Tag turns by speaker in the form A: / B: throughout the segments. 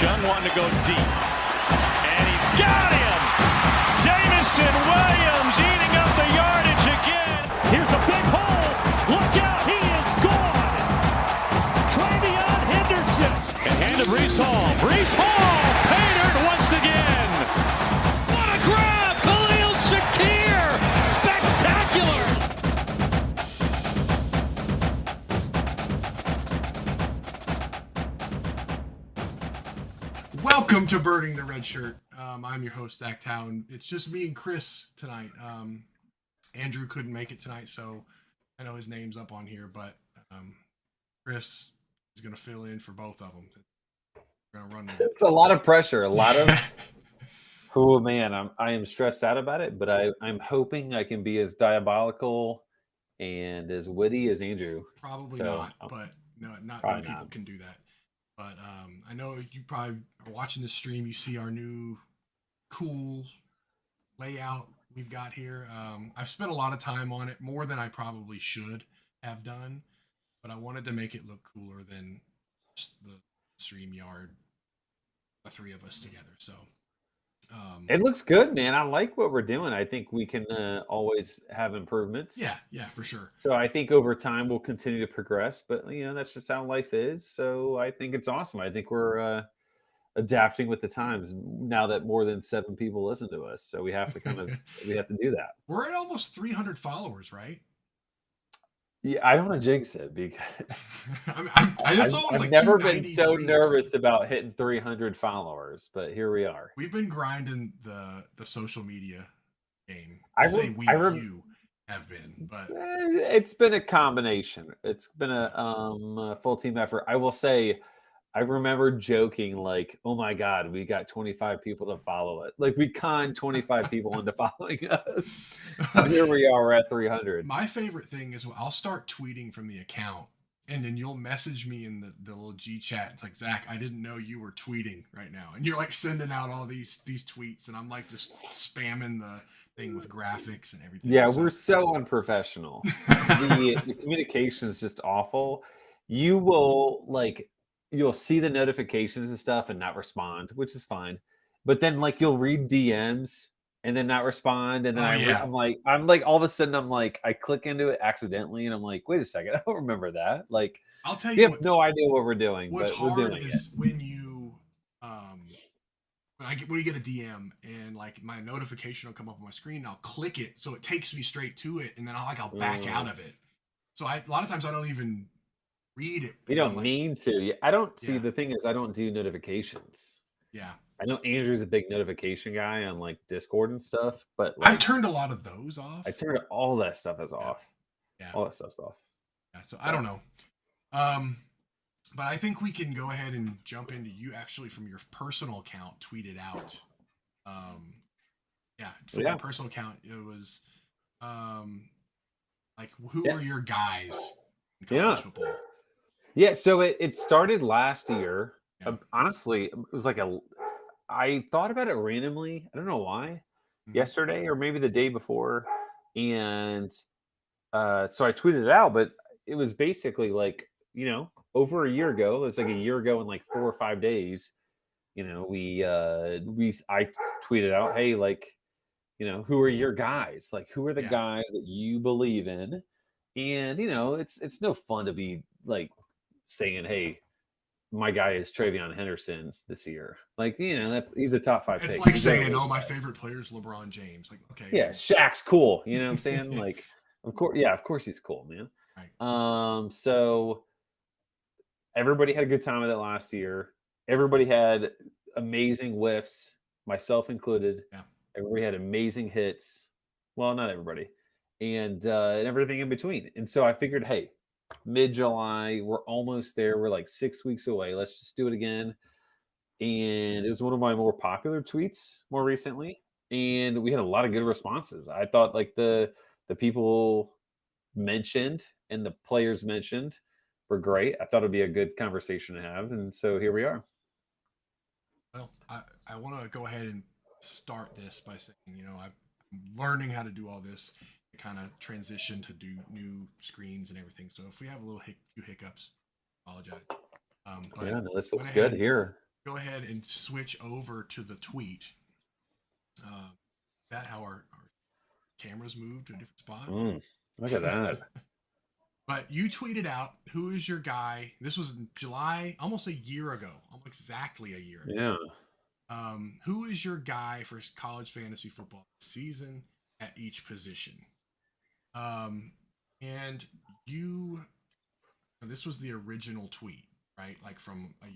A: Young wanting to go deep. And he's got him! Jameson Williams eating up the yardage again.
B: Here's a big hole. Look out, he is gone. TreVeyon Henderson.
A: And hand to Breece Hall. Breece Hall!
C: Welcome to Birding the Red Shirt. Um, I'm your host, Zach Tow. It's just me and Chris tonight. Um, Andrew couldn't make it tonight, so I know his name's up on here, but um, Chris is going to fill in for both of them. We're going to run.
D: It's a lot of pressure. A lot of oh man, I'm I am stressed out about it, but I I'm hoping I can be as diabolical and as witty as Andrew.
C: Probably
D: So,
C: not,
D: um,
C: but no, not many people
D: not.
C: can do that. But um, I know you probably are watching this stream. You see our new cool layout we've got here. Um, I've spent a lot of time on it, more than I probably should have done. But I wanted to make it look cooler than just the stream yard, the three of us together. So um,
D: It looks good, man. I like what we're doing. I think we can uh, always have improvements.
C: yeah, yeah, for sure.
D: So I think over time we'll continue to progress, but you know that's just how life is. So I think it's awesome. I think we're uh, adapting with the times now that more than seven people listen to us. So we have to kind of we have to do that.
C: We're at almost 300 followers, right?
D: Yeah, I don't want to jinx it because
C: I mean, I, I,
D: I've
C: like
D: never been so
C: 293 or something.
D: nervous about hitting 300 followers, but here we are.
C: We've been grinding the the social media game.
D: I
C: I say we,
D: I rem-
C: you have been, but
D: Eh, It's been a combination. It's been a, um, a full team effort. I will say, I remember joking like, "Oh my god, we got 25 people to follow it." Like we conned 25 people into following us. And here we are, we're at 300.
C: my favorite thing is I'll start tweeting from the account, and then you'll message me in the, the little G chat. It's like Zach, I didn't know you were tweeting right now, and you're like sending out all these these tweets, and I'm like just spamming the thing with graphics and everything.
D: Yeah, we're so unprofessional. the, the communication is just awful. You will like you'll see the notifications and stuff and not respond, which is fine. But then like you'll read DMs and then not respond, and then
C: Oh,
D: I, re-
C: yeah.
D: I'm like, I'm like all of a sudden I'm like I click into it accidentally, and I'm like, wait a second, I don't remember that. Like
C: I'll tell
D: we
C: you
D: have no idea what we're doing,
C: What's hard
D: doing
C: is when you um when I get when you get a DM and like my notification will come up on my screen and I'll click it so it takes me straight to it and then I'll like I'll back
D: Mm.
C: out of it. So I a lot of times I don't even read it.
D: You don't
C: like,
D: mean to. I don't see.
C: Yeah.
D: The thing is, I don't do notifications.
C: Yeah.
D: I know Andrew's a big notification guy on like Discord and stuff, but like,
C: I've turned a lot of those off.
D: I turned all that stuff as off.
C: Yeah.
D: All that stuff's off.
C: Yeah, so I don't know. Um but I think we can go ahead and jump into you actually from your personal account tweeted out. Um yeah, from
D: Yeah.
C: your personal account it was um like who
D: Yeah.
C: are your guys in
D: Yeah.
C: football?
D: Yeah, so it, it started last year.
C: Yeah.
D: Uh, honestly, it was like a I thought about it randomly. I don't know why.
C: Mhm.
D: Yesterday or maybe the day before. And uh so I tweeted it out, but it was basically like, you know, over a year ago, it was like a year ago in like 4 or 5 days, you know, we uh we I tweeted out, "Hey, like, you know, who are your guys? Like who are the
C: Yeah.
D: guys that you believe in?" And you know, it's it's no fun to be like saying, "Hey, my guy is TreVeyon Henderson this year." Like, you know, that's he's a top five.
C: It's
D: pick.
C: like
D: He's
C: saying, "Oh, my favorite player is LeBron James." Like, okay,
D: yeah, Shaq's cool. You know what I'm saying? like, of course, yeah, of course he's cool, man.
C: Right.
D: Um, so everybody had a good time with it last year. Everybody had amazing whiffs, myself included.
C: Yeah.
D: Everybody had amazing hits. Well, not everybody, and uh, and everything in between. And so I figured, hey, mid July, we're almost there. Mm. We're like six weeks away. Let's just do it again. And it was one of my more popular tweets more recently, and we had a lot of good responses. I thought like the the people mentioned and the players mentioned were great. I thought it'd be a good conversation to have, and so here we are.
C: Well, I, I want to go ahead and start this by saying, you know, I'm learning how to do all this, kind of transition to do new screens and everything. So if we have a little hic- few hiccups, apologize. Um, but
D: yeah, no, this looks good here.
C: go ahead and switch over to the tweet. Uh, that how our, our cameras move to a different spot.
D: Mm, look at that.
C: But you tweeted out who is your guy. This was in July, almost a year ago, almost exactly a year. ago.
D: yeah.
C: Um, who is your guy for college fantasy football season at each position? Um, and you, this was the original tweet, right? Like from a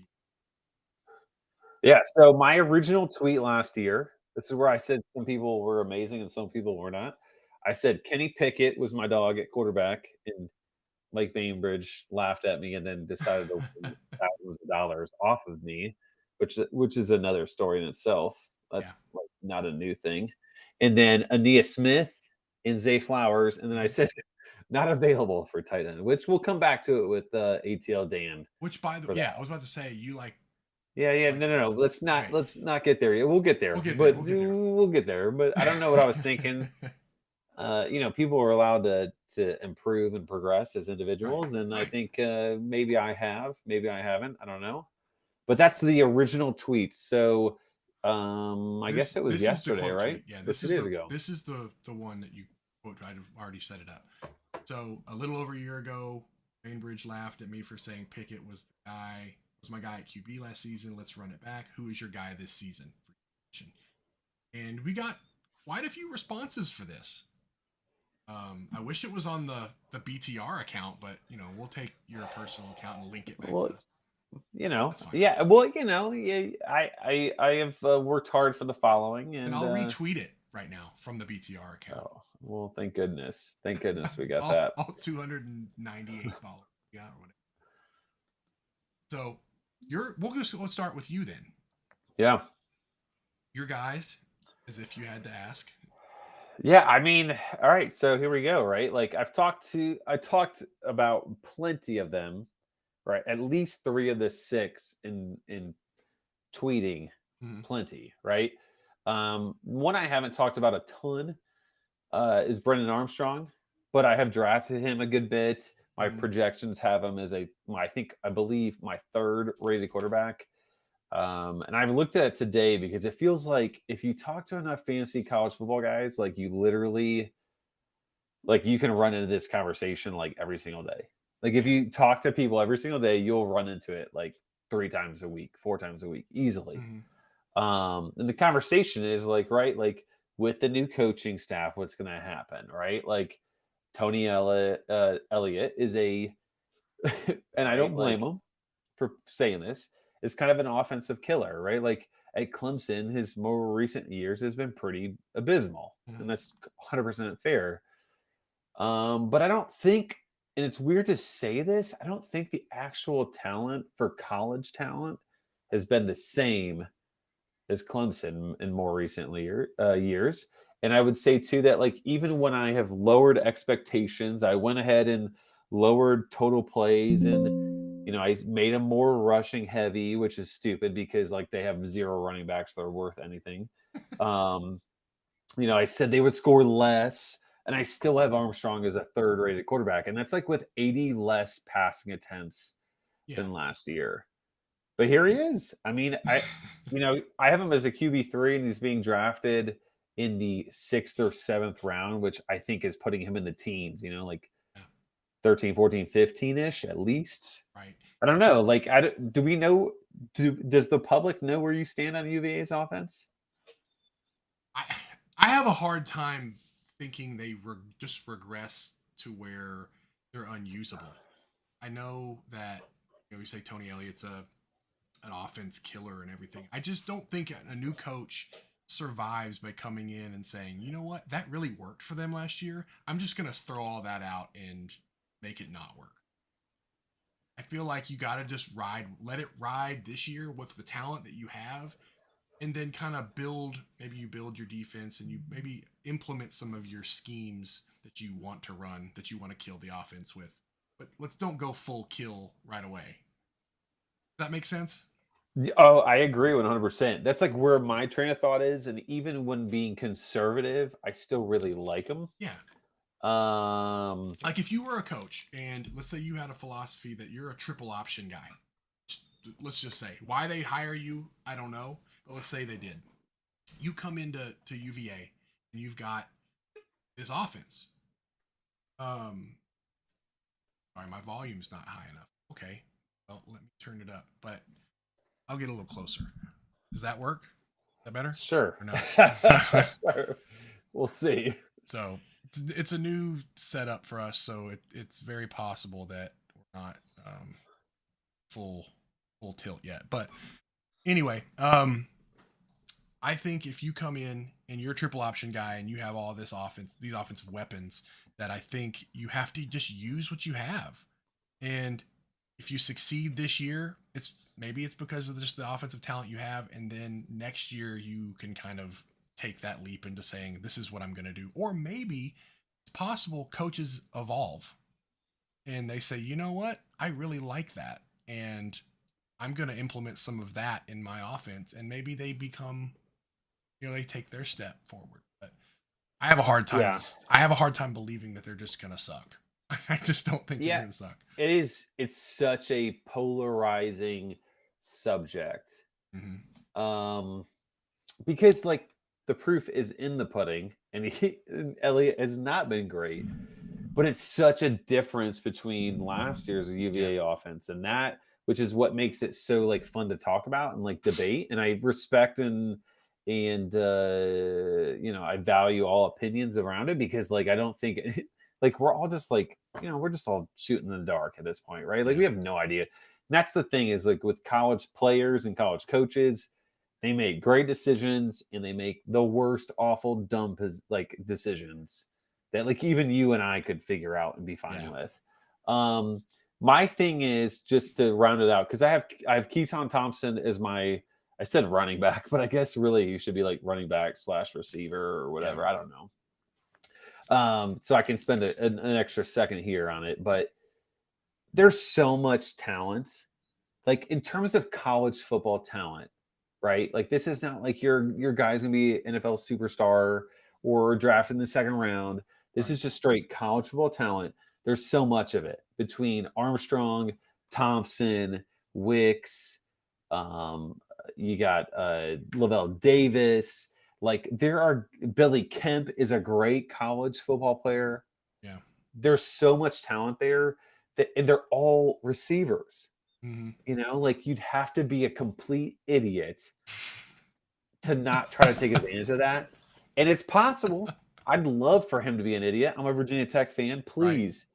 D: Yeah. So my original tweet last year, this is where I said some people were amazing and some people were not. I said Kenny Pickett was my dog at quarterback, and Mike Bainbridge laughed at me and then decided to win thousands of dollars off of me, which which is another story in itself. That's like not a new thing. And then Ainias Smith and Zay Flowers, and then I said not available for tight end, which we'll come back to it with uh, ATL Dan.
C: which by the
D: way,
C: yeah. I was about to say you like
D: Yeah, yeah,
C: Like-
D: no, no, no. Let's not
C: Right.
D: let's not get there yet. We'll get there.
C: We'll get there,
D: but
C: we'll get there.
D: we'll get there. But I don't know what I was thinking. uh, you know, people are allowed to to improve and progress as individuals, and I think uh, maybe I have, maybe I haven't. I don't know. But that's the original tweet. So um, I
C: This-
D: guess it was
C: this is
D: yesterday, right?
C: Yeah,
D: Or
C: this
D: two
C: is the,
D: ago.
C: This is the the one that you quote. I've already set it up. So a little over a year ago, Bainbridge laughed at me for saying Pickett was the guy was my guy at QB last season. Let's run it back. Who is your guy this season? And we got quite a few responses for this. Um, I wish it was on the the BTR account, but you know we'll take your personal account and link it back.
D: Well,
C: to
D: you know, yeah. Well, you know, yeah, I I I have uh, worked hard for the following, and,
C: And I'll
D: uh,
C: retweet it right now from the BTR account.
D: Oh, well, thank goodness. Thank goodness we got
C: all,
D: that.
C: all 298 followers. Yeah, or whatever. So you're we'll just we'll start with you then.
D: Yeah.
C: Your guys, as if you had to ask.
D: Yeah, I mean, all right, so here we go, right? Like I've talked to I talked about plenty of them, right? At least 3 of the 6 in in tweeting
C: Mhm.
D: plenty, right? Um one I haven't talked about a ton uh is Brennan Armstrong, but I have drafted him a good bit. My
C: Mhm.
D: projections have him as a my I think I believe my third rated quarterback. Um, and I've looked at it today because it feels like if you talk to enough fantasy college football guys, like you literally, like you can run into this conversation like every single day. Like if you talk to people every single day, you'll run into it like three times a week, four times a week, easily.
C: Mhm.
D: Um, and the conversation is like, right, like with the new coaching staff, what's going to happen, right? Like Tony Elliott, uh, Elliott is a, and I don't blame
E: like-
D: him for saying this, is kind of an offensive killer, right? Like at Clemson, his more recent years has been pretty abysmal, and that's 100% fair. Um, but I don't think, and it's weird to say this, I don't think the actual talent for college talent has been the same as Clemson in more recently uh, years. And I would say too that like even when I have lowered expectations, I went ahead and lowered total plays and you know I made them more rushing heavy, which is stupid because like they have zero running backs that are worth anything. Um, you know, I said they would score less, and I still have Armstrong as a third rated quarterback, and that's like with 80 less passing attempts
C: Yeah.
D: than last year. But here he is. I mean, I you know, I have him as a QB3 and he's being drafted in the sixth or seventh round, which I think is putting him in the teens, you know, like
C: Yeah.
D: 13, 14, 15 ish at least.
C: Right.
D: I don't know. Like, I do we know? Do, does the public know where you stand on UVA's offense?
C: I I have a hard time thinking they re- just regress to where they're unusable. I know that you know we say Tony Elliott's a an offense killer and everything. I just don't think a, new coach survives by coming in and saying, you know what, that really worked for them last year. I'm just gonna throw all that out and make it not work. I feel like you got to just ride, let it ride this year with the talent that you have, and then kind of build. Maybe you build your defense and you maybe implement some of your schemes that you want to run, that you want to kill the offense with. But let's don't go full kill right away. That makes sense?
D: Oh, I agree 100%. That's like where my train of thought is. And even when being conservative, I still really like them.
C: Yeah.
D: Um,
C: Like if you were a coach and let's say you had a philosophy that you're a triple option guy, let's just say why they hire you, I don't know, but let's say they did. You come into to UVA and you've got this offense. Um, sorry, my volume's not high enough. Okay, well, let me turn it up, but I'll get a little closer. Does that work? Is that better?
D: Sure.
C: Or no?
D: Sure. We'll see.
C: So it's, it's a new setup for us, so it, it's very possible that we're not um, full full tilt yet. But anyway, um, I think if you come in and you're a triple option guy and you have all this offense, these offensive weapons, that I think you have to just use what you have. And if you succeed this year, it's maybe it's because of just the offensive talent you have, and then next year you can kind of take that leap into saying this is what I'm going to do. Or maybe it's possible coaches evolve and they say, you know what, I really like that, and I'm going to implement some of that in my offense, and maybe they become, you know, they take their step forward. But I have a hard time.
D: Yeah.
C: I have a hard time believing that they're just going to suck. I just don't think
D: Yeah.
C: they're to suck.
D: It is it's such a polarizing subject.
C: hmm
D: Um because like the proof is in the pudding and he and Elliott has not been great. But it's such a difference between last year's UVA offense and that, which is what makes it so like fun to talk about and like debate. And I respect and and uh you know I value all opinions around it because like I don't think like we're all just like you know we're just all shooting in the dark at this point, right? Like we have no idea. And that's the thing is like with college players and college coaches, they make great decisions and they make the worst, awful, dumb like decisions that like even you and I could figure out and be fine
C: Yeah.
D: with. Um, my thing is just to round it out because I have I have Keytaon Thompson as my I said running back, but I guess really you should be like running back slash receiver or whatever. I don't know. Um, so I can spend a, an, an extra second here on it, but there's so much talent, like in terms of college football talent, right? Like this is not like your your guy's gonna be NFL superstar or drafted in the second round. This is just straight college football talent. There's so much of it between Armstrong, Thompson, Wicks. Um, you got uh, Lavel Davis. Like there are Billy Kemp is a great college football player.
C: Yeah.
D: There's so much talent there that and they're all receivers.
C: hmm
D: You know, like you'd have to be a complete idiot to not try to take advantage of that. And it's possible. I'd love for him to be an idiot. I'm a Virginia Tech fan. Please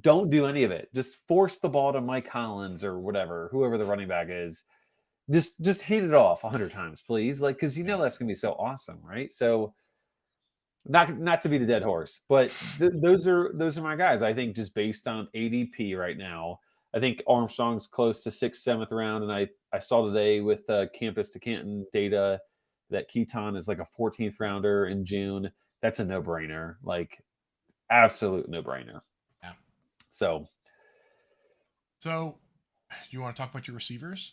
D: don't do any of it. Just force the ball to Mike Hollins or whatever, whoever the running back is. Just just hand it off a hundred times, please. Like, because you know that's gonna be so awesome, right? So not not to be the dead horse, but th- those are those are my guys. I think just based on ADP right now, I think Armstrong's close to sixth, seventh round, and I I saw today with uh, Campus to Canton data that Keytaon is like a 14th rounder in June. That's a no brainer, like absolute no brainer.
C: Yeah.
D: So
C: So, you want to talk about your receivers?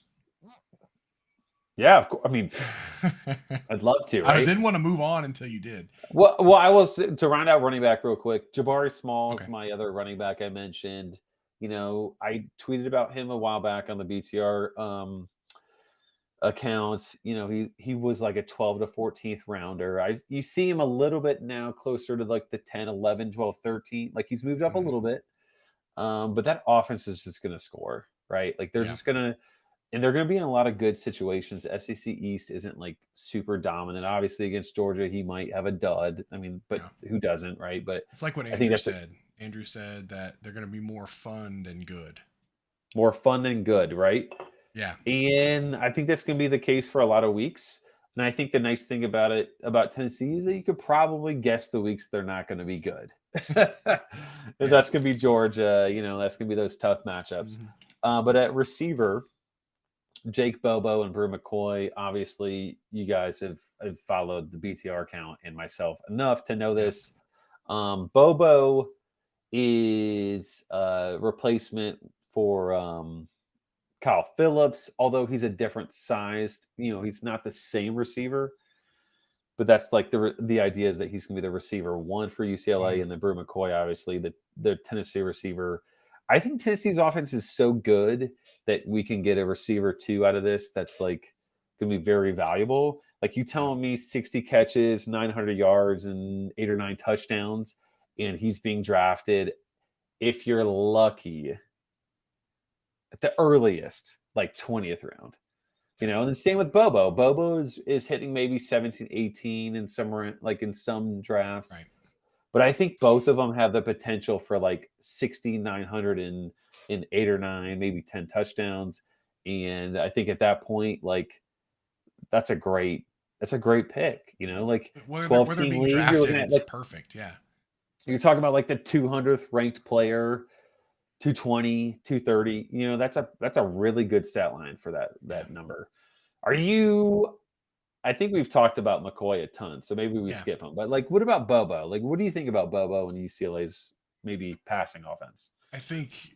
D: Yeah, of course. I mean, I'd love to.
C: I didn't want to move on until you did.
D: Well, well, I will to round out running back real quick. Jabari Small is
C: Okay.
D: my other running back I mentioned. You know, I tweeted about him a while back on the BTR um, account. You know, he he was like a 12 to 14th rounder. I you see him a little bit now closer to like the 10, 11, 12, 13. Like he's moved up
C: Mhm.
D: a little bit. Um, but that offense is just going to score, right? Like they're
C: Yeah.
D: just going to and they're going to be in a lot of good situations. SEC East isn't like super dominant. Obviously, against Georgia, he might have a dud. I mean, but who doesn't, right? But
C: It's like what
D: I think
C: Andrew
D: that's a-
C: said. Andrew said that they're going to be more fun than good.
D: more fun than good, right?
C: Yeah.
D: And I think that's going to be the case for a lot of weeks. And I think the nice thing about it about Tennessee is that you could probably guess the weeks they're not going to be good. That's going to be Georgia. You know, that's going to be those tough matchups.
C: Mhm.
D: Uh, but at receiver, Jake Bobo and Bru McCoy, obviously, you guys have, have followed the BTR account and myself enough to know this. Um, Bobo is a replacement for um, Kyle Phillips, although he's a different sized, you know, he's not the same receiver. But that's like the the idea is that he's going to be the receiver one for UCLA,
C: Mhm.
D: and then Bru McCoy, obviously the the Tennessee receiver. I think Tennessee's offense is so good that we can get a receiver two out of this. That's like going to be very valuable. Like you telling me 60 catches, 900 yards, and eight or nine touchdowns, and he's being drafted. If you're lucky, at the earliest, like 20th round. You know, and then same with Bobo. Bobo is is hitting maybe 17, 18 and somewhere like in some drafts.
C: Right.
D: But I think both of them have the potential for like 60, 900 in in eight or nine, maybe 10 touchdowns. And I think at that point, like that's a great that's a great pick. You know, like
C: Where, they're-
D: 12
C: where
D: team
C: being
D: league,
C: drafted,
D: at
C: it's
D: like
C: perfect. Yeah.
D: you're talking about like the 200th ranked player 220 230 you know that's a that's a really good stat line for that that number are you i think we've talked about mccoy a ton so maybe we
C: Yeah.
D: skip him but like what about bobo like what do you think about bobo and ucla's maybe passing offense
C: I think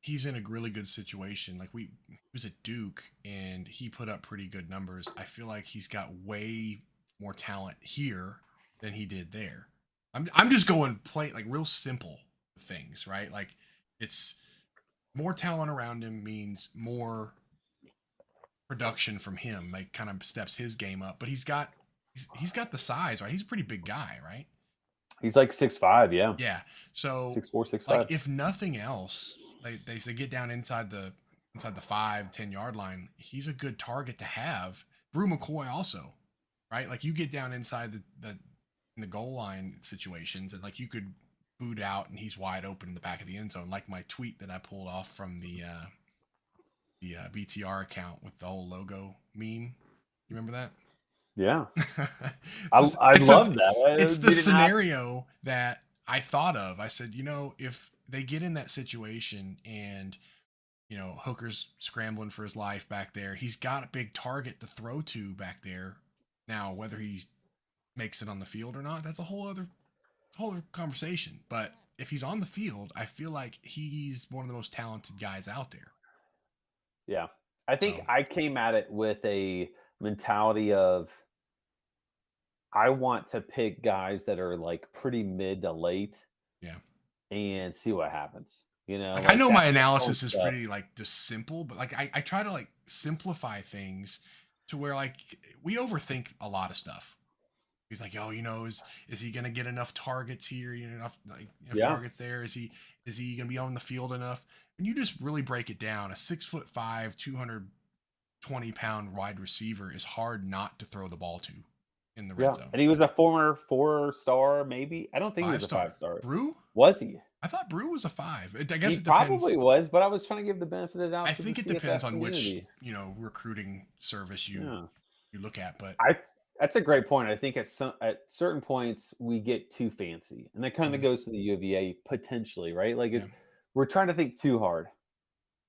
C: he's in a really good situation. Like we he was at Duke and he put up pretty good numbers. I feel like he's got way more talent here than he did there. I'm I'm just going play like real simple things, right? Like it's more talent around him means more production from him. Like kind of steps his game up. But he's got he's, he's got the size, right? He's a pretty big guy, right?
D: he's like six five yeah
C: Yeah. So
D: six four six five
C: like if nothing else they, they say get down inside the inside the five ten yard line he's a good target to have bru mccoy also right like you get down inside the the in the goal line situations and like you could boot out and he's wide open in the back of the end zone like my tweet that i pulled off from the uh the uh, btr account with the whole logo meme you remember that
D: yeah i,
C: just-
D: I
C: it's a-
D: love that
C: it's the
D: not-
C: scenario that I thought of. I said, you know, if they get in that situation and you know Hooker's scrambling for his life back there, he's got a big target to throw to back there. Now, whether he makes it on the field or not, that's a whole other whole other conversation. But if he's on the field, I feel like he's one of the most talented guys out there.
D: Yeah. I think
C: So-
D: I came at it with a mentality of I want to pick guys that are like pretty mid to late.
C: Yeah.
D: And see what happens. You know,
C: Like, I know my analysis is
D: stuff.
C: pretty like just simple, but like I, I try to like simplify things to where like we overthink a lot of stuff. He's like, oh, you know, is is he gonna get enough targets here? You know, enough like enough
D: Yeah.
C: targets there? Is he is he gonna be on the field enough? And you just really break it down. A six foot five, two hundred twenty pound wide receiver is hard not to throw the ball to in the red
D: Yeah.
C: zone.
D: And he was a former four star, maybe. I don't think he was a
C: Five-star. Bru?
D: Was he?
C: I thought Bru was a five. I guess
D: He
C: it depends.
D: probably was, but I was trying to give the benefit of the doubt.
C: I think it depends on which you know recruiting service you
D: Yeah.
C: you look at, but
D: I that's a great point. I think at some at certain points we get too fancy, and that kind of
C: Mhm.
D: goes to the UVA potentially, right? Like it's
C: Yeah.
D: We're trying to think too hard.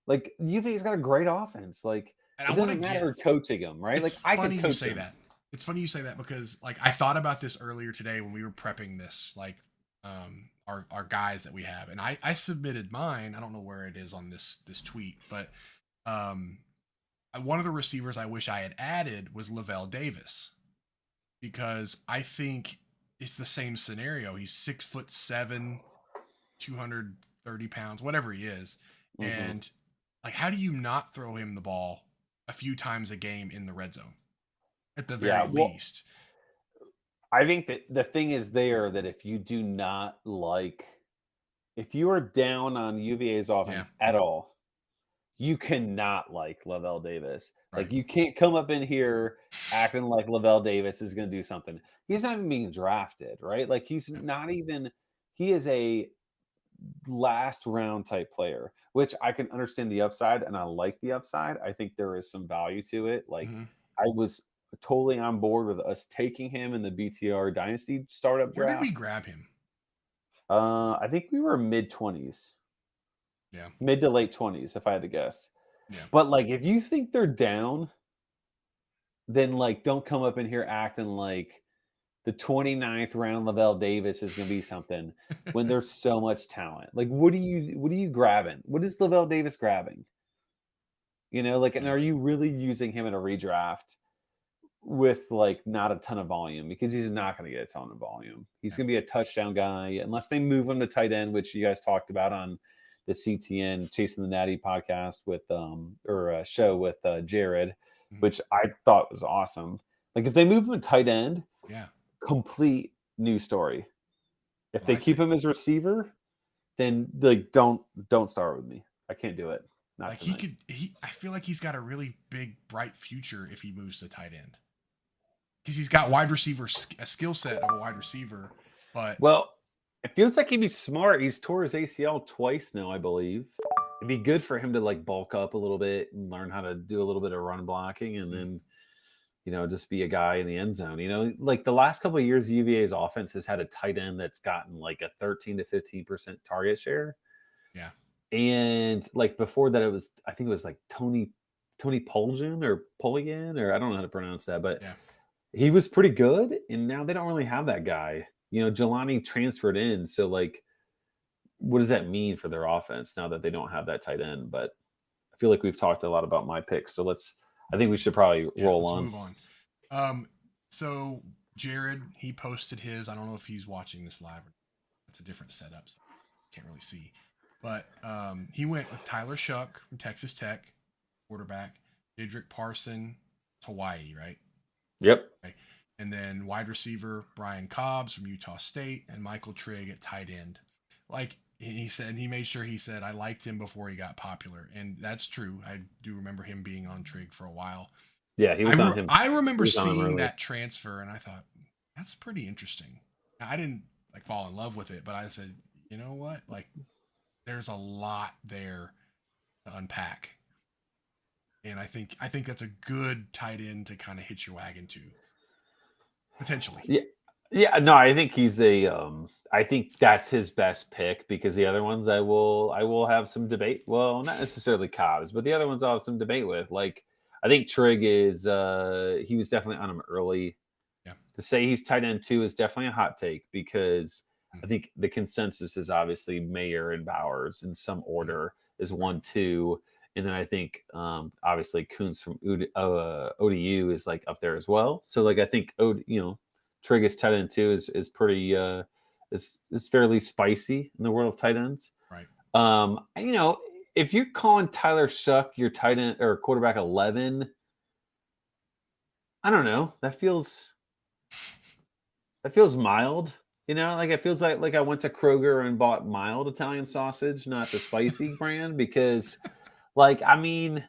D: Like UVA's got a great offense. Like
C: and
D: it
C: I
D: doesn't matter coaching them, right? Like I
C: funny
D: can
C: you
D: coach
C: say
D: them.
C: that. It's funny you say that because like I thought about this earlier today when we were prepping this, like um our our guys that we have, and I I submitted mine. I don't know where it is on this this tweet, but um one of the receivers I wish I had added was Lavel Davis because I think it's the same scenario. He's six foot seven, two hundred thirty pounds, whatever he is,
D: Mhm.
C: and like how do you not throw him the ball a few times a game in the red zone at the very
D: Yeah, well-
C: least
D: I think that the thing is there that if you do not like, if you are down on UVA's offense at all, you cannot like Lavel Davis. Like you can't come up in here acting like Lavel Davis is going to do something. He's not even being drafted, right? Like he's not even. He is a last round type player, which I can understand the upside, and I like the upside. I think there is some value to it. Like
C: Mhm.
D: I was totally on board with us taking him in the BTR Dynasty startup
C: where did we grab him
D: Uh, I think we were mid twenties.
C: Yeah.
D: mid to late twenties, if I had to guess.
C: Yeah.
D: But like, if you think they're down, then like, don't come up in here acting like the 29th round Lavel Davis is going to be something when there's so much talent. Like, what are you, what are you grabbing? What is Lavel Davis grabbing? You know, like, and are you really using him in a redraft with like not a ton of volume because he's not going to get a ton of volume. He's going to be a touchdown guy unless they move him to tight end, which you guys talked about on the CTN Chasing the Natty podcast with um or a show with uh, Jared,
C: Mhm.
D: which I thought was awesome. Like if they move him to tight end,
C: Yeah.
D: Complete new story. If
C: Well,
D: they
C: I
D: keep him as receiver, then like don't don't start with me. I can't do it. Not
C: like
D: tonight.
C: he could he I feel like he's got a really big bright future if he moves to tight end. Cuz he's got wide receiver a skill set of a wide receiver, but
D: Well, it feels like he'd be smart. He's tore his ACL twice now, I believe. It'd be good for him to like bulk up a little bit and learn how to do a little bit of run blocking and then, you know, just be a guy in the end zone. You know, like the last couple of years, UVA's offense has had a tight end that's gotten like a 13 to 15% target share.
C: Yeah.
D: And like before that, it was, I think it was like Tony, Tony Poljan or Poligan, or I don't know how to pronounce that, but
C: Yeah.
D: he was pretty good. And now they don't really have that guy you know, Jelani transferred in. So, like, what does that mean for their offense now that they don't have that tight end? But I feel like we've talked a lot about my picks. So let's, I think we should probably
C: yeah,
D: roll
C: let's
D: on.
C: move on. Um so Jared, he posted his. I don't know if he's watching this live. It's a different setup, so can't really see. But um, he went with Tyler Shough from Texas Tech, quarterback. Dedrick Parson, Hawaii, right?
D: Yep.
C: and then wide receiver Brian Cobbs from Utah State and Michael Trigg at tight end. Like he said, he made sure he said I liked him before he got popular, and that's true. I do remember him being on Trigg for a while.
D: Yeah. He
C: I,
D: was on
C: re-
D: him.
C: I remember
D: He was on him
C: seeing that transfer, and I thought that's pretty interesting. I didn't like fall in love with it, but I said, you know what? Like, there's a lot there to unpack, and I think I think that's a good tight end to kind of hitch your wagon to, potentially.
D: Yeah. Yeah. No, I think he's a, um, I think that's his best pick because the other ones I will, I will have some debate. Well, not necessarily Cobbs, but the other ones I'll have some debate with. Like, I think Trigg is, uh, he was definitely on him early.
C: Yeah.
D: To say he's tight end two is definitely a hot take because I
C: Mhm.
D: think the consensus is obviously Mayer and Bowers in some order is one, two. And then I think um, obviously Kuntz from OD, uh, ODU is like up there as well. So like I think OD, you know Trigg is tight end two is is pretty uh, is is fairly spicy in the world of tight ends.
C: Right.
D: Um, you know if you're calling Tyler Shough your tight end or quarterback eleven, I don't know. That feels that feels mild. You know, like it feels like like I went to Kroger and bought mild Italian sausage, not the spicy brand, because like I mean,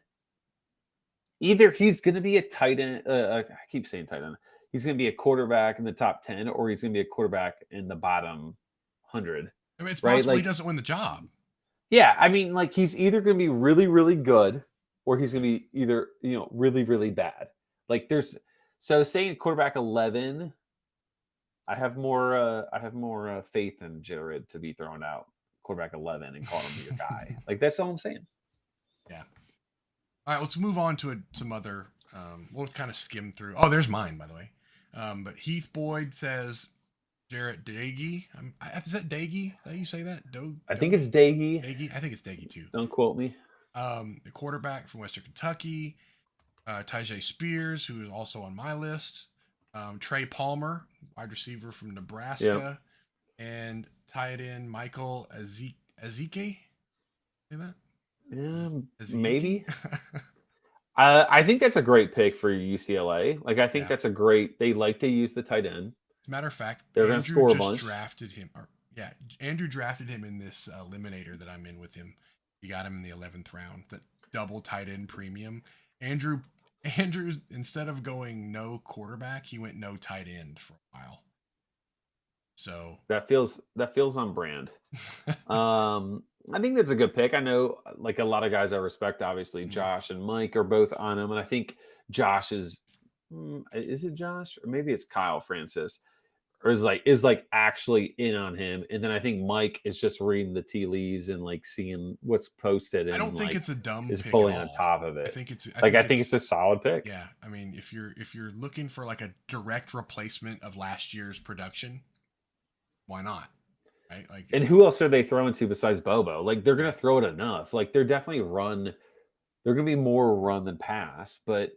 D: either he's going to be a tight end. Uh, uh, I keep saying tight end. He's going to be a quarterback in the top ten, or he's going to be a quarterback in the bottom hundred.
C: I mean, it's
D: Right,
C: possible he doesn't win the job.
D: Yeah, I mean, like he's either going to be really, really good, or he's going to be either you know really, really bad. Like there's so saying quarterback eleven. I have more. Uh, I have more uh, faith in Jared to be thrown out quarterback eleven and call him your guy. like that's all I'm saying. Yeah.
C: All right, let's move on to a, some other. Um, we'll kind of skim through. Oh, there's mine, by the way. Um, but Heath Boyd says Jarrett Daggy. Um, I- is that Daggy? How you say that? Do,
D: I think it's Daggy.
C: Daggy. I think it's Daggy too.
D: Don't quote me.
C: Um, the quarterback from Western Kentucky, uh, Tyjae Spears, who is also on my list. Um, Trey Palmer, wide receiver from Nebraska, and tight end Michael Ezek- Ezeke. Say that?
D: Yeah,
C: Ezeke?
D: maybe. Uh, I think that's a great pick for UCLA. Like I think
C: Yeah.
D: that's a great. They like to use the tight end.
C: As a matter of fact,
D: They're gonna
C: Andrew
D: score a bunch.
C: drafted him. Or, yeah, Andrew drafted him in this uh, eliminator that I'm in with him. He got him in the 11th round, that double tight end premium. Andrew, Andrews, instead of going no quarterback, he went no tight end for a while. So,
D: That feels that feels on brand. Um, I think that's a good pick. I know, like a lot of guys I respect, obviously
C: Mhm.
D: Josh and Mike are both on him, and I think Josh is. hmm, Is it Josh or maybe it's Kyle Francis, or is like is like actually in on him, and then I think Mike is just reading the tea leaves and like seeing what's posted. And
C: I don't think
D: like,
C: it's a dumb
D: is
C: pick
D: fully on top of it.
C: I think it's
D: like I think it's a solid pick.
C: Yeah, I mean, if you're if you're looking for like a direct replacement of last year's production, why not? Right? Like
D: And who else are they throwing to besides Bobo? Like they're gonna throw it enough. Like they're definitely run. They're gonna be more run than pass, but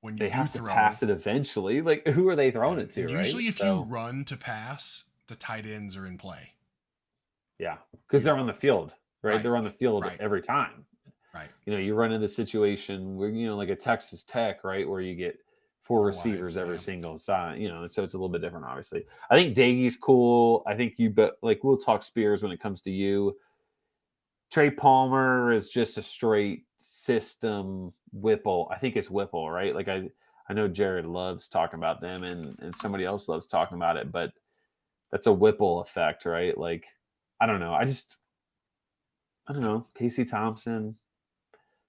C: when you
D: they have to pass it eventually. Like who are they throwing
C: Yeah,
D: it to?
C: and
D: right?
C: Usually, if
D: So,
C: you run to pass, the tight ends are in play.
D: yeah, because they're on the field. right?
C: Right,
D: They're on the field
C: right.
D: every time.
C: Right.
D: You know, you run into a situation where you know, like a Texas Tech, right, where you get four
C: Four
D: oh,
C: receivers
D: every single side. You know, so it's a little bit different, obviously. I think Dagy's cool. I think you, but like we'll talk Spears when it comes to you. Trey Palmer is just a straight system Whipple. I think it's Whipple, right? Like I, I know Jared loves talking about them, and and somebody else loves talking about it, but that's a Whipple effect, right? Like I don't know. I just I don't know. Casey Thompson,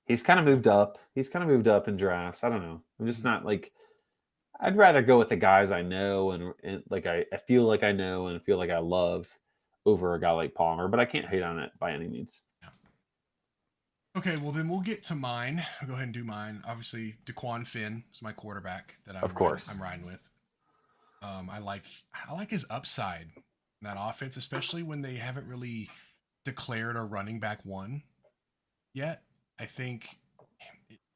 D: he's kind of moved up. He's kind of moved up in drafts. I don't know. I'm just not like. I'd rather go with the guys I know and, and like I, I feel like I know and feel like I love over a guy like Palmer, but I can't hate on it by any means.
C: Okay, well then we'll get to mine. I'll go ahead and do mine. Obviously, Dequan Finn is my quarterback that I'm
D: Of course.
C: I'm riding with. Um, I like I like his upside in that offense, especially when they haven't really declared a running back one yet. I think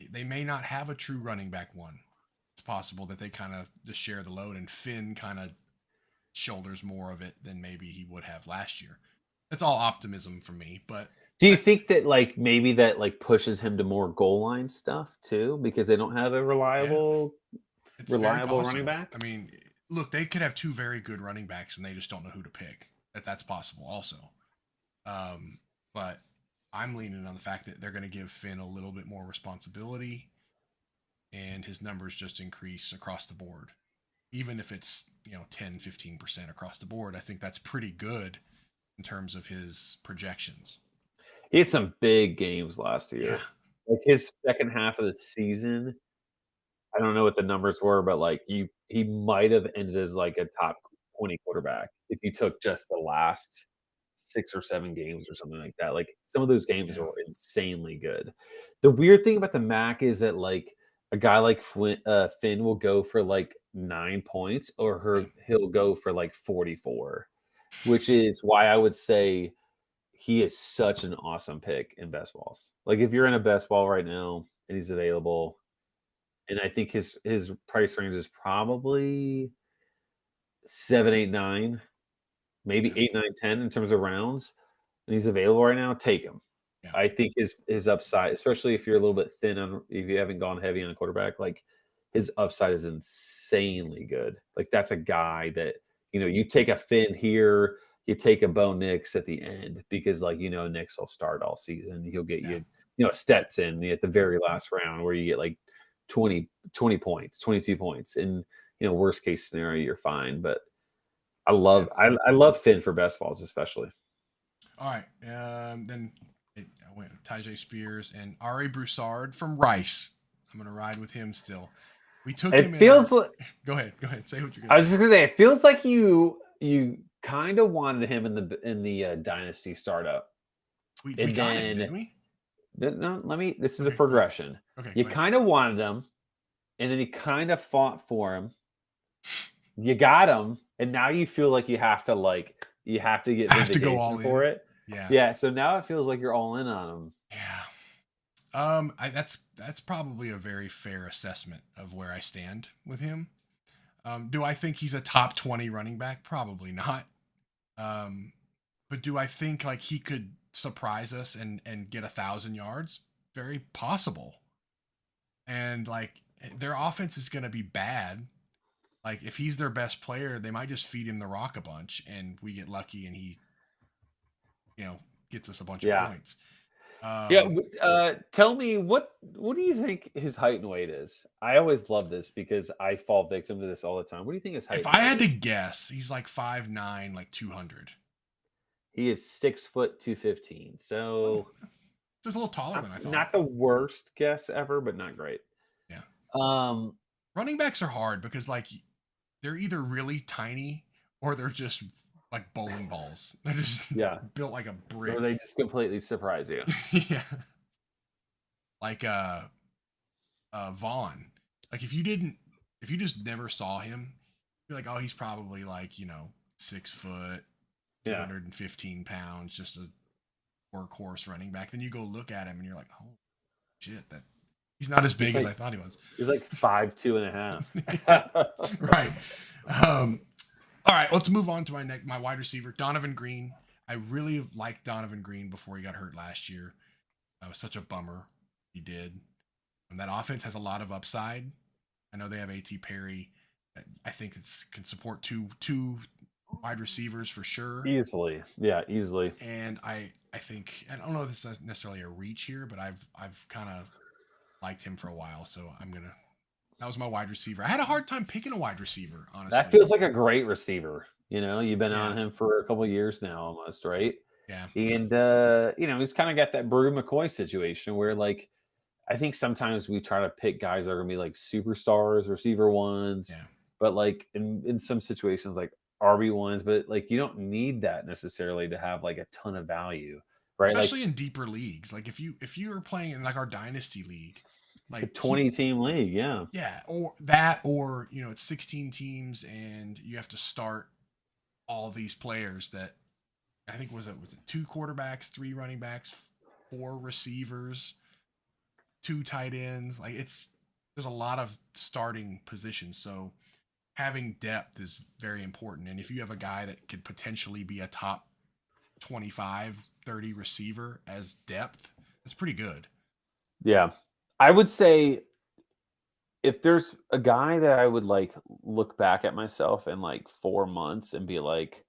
C: they may not have a true running back one. It's possible that they kind of just share the load, and Finn kind of shoulders more of it than maybe he would have last year. That's all optimism for me, but
D: Do you think that like maybe that like pushes him to more goal line stuff too because they don't have a reliable
C: It's
D: reliable running back?
C: I mean, look, they could have two very good running backs, and they just don't know who to pick. That that's possible, also. Um, but I'm leaning on the fact that they're going to give Finn a little bit more responsibility, and his numbers just increase across the board. Even if it's you know 10, 15 percent across the board, I think that's pretty good in terms of his projections.
D: He had some big games last year. Like his second half of the season, I don't know what the numbers were, but like you he might have ended as like a top 20 quarterback if you took just the last six or seven games or something like that. Like some of those games were insanely good. The weird thing about the Mac is that like a guy like Flint, uh, Finn will go for like nine points or her, he'll go for like 44, which is why I would say he is such an awesome pick in best balls. Like if you're in a best ball right now and he's available, and I think his his price range is probably seven, eight, nine, maybe eight, nine, ten in terms of rounds, and he's available right now. Take him.
C: Yeah.
D: I think his his upside, especially if you're a little bit thin on if you haven't gone heavy on a quarterback, like his upside is insanely good. Like that's a guy that you know you take a Finn here, you take a Bo Nix at the end because like you know Nix will start all season. He'll get
C: Yeah.
D: you you know Stetson at the very last round where you get like 20 20 points, 22 points, and you know worst case scenario you're fine. But I love I, I love Finn for best balls especially.
C: All right. Um, then it, I went with Tyjae Spears and Ari Broussard from Rice. I'm gonna ride with him still. We took him.
D: It feels
C: our-
D: like
C: Go ahead. Go ahead. Say what you're gonna.
D: I was just gonna say, it feels like you you kind of wanted him in the in the uh, dynasty startup.
C: we, we
D: and
C: got him,
D: then-
C: didn't we?
D: No, no, let me. This is a
C: Okay, ahead.
D: progression.
C: Okay.
D: You kind of wanted him, and then you kind of fought for him. You got him, and now you feel like you have to like you have to get
C: Have
D: vindication for
C: in.
D: it.
C: yeah.
D: Yeah. So now it feels like you're all in on him.
C: Yeah. Um, I, that's that's probably a very fair assessment of where I stand with him. Um, do I think he's a top twenty running back? Probably not. Um, but do I think like he could surprise us and and get a thousand yards? Very possible. And like their offense is going to be bad. Like if he's their best player, they might just feed him the rock a bunch, and we get lucky, and he, you know, gets us a bunch
D: Yeah.
C: of points. Um,
D: yeah. Uh, tell me what what do you think his height and weight is? I always love this because I fall victim to this all the time. What do you think his height?
C: If
D: and
C: I
D: weight
C: had to guess, he's like five nine, like two hundred.
D: he is six foot two fifteen. So.
C: Just a little taller than I
D: not,
C: thought.
D: not the worst guess ever, but not great.
C: Yeah.
D: Um.
C: Running backs are hard because like they're either really tiny or they're just like bowling balls. They're just
D: Yeah.
C: built like a brick.
D: Or they just completely surprise you.
C: yeah. Like uh uh Vaughn. Like if you didn't if you just never saw him, you're like, oh, he's probably like, you know, six foot,
D: Yeah.
C: 215 pounds, just a workhorse running back. Then you go look at him and you're like, oh shit, that he's not as big as I thought he was.
D: He's like five, two and a half.
C: right. Um, all right, let's move on to my next my wide receiver, Donovan Green I really liked Donovan Green before he got hurt last year. That was such a bummer. He did. And that offense has a lot of upside. I know they have At Perry. I think it's can support two two wide receivers for sure.
D: Easily, yeah, easily.
C: And I I think I don't know if this is necessarily a reach here, but I've I've kind of liked him for a while, so I'm gonna. That was my wide receiver. I had a hard time picking a wide receiver. Honestly,
D: That feels like a great receiver. You know, you've been on him for a couple years now, almost, right?
C: yeah,
D: And uh, you know, he's kind of got that Bru McCoy situation where like I think sometimes we try to pick guys that are gonna be like superstars, receiver ones,
C: Yeah.
D: but like in, in some situations like RB ones, but like you don't need that necessarily to have like a ton of value. Right.
C: especially in deeper leagues. Like if you if you are playing in like our dynasty league,
D: like a 20 team league, yeah.
C: yeah, or that, or you know, it's 16 teams and you have to start all these players that I think was it was it two quarterbacks, three running backs, four receivers, two tight ends. Like it's there's a lot of starting positions, so having depth is very important. And if you have a guy that could potentially be a top 25, 30 receiver as depth, that's pretty good.
D: Yeah. I would say if there's a guy that I would like look back at myself in like four months and be like,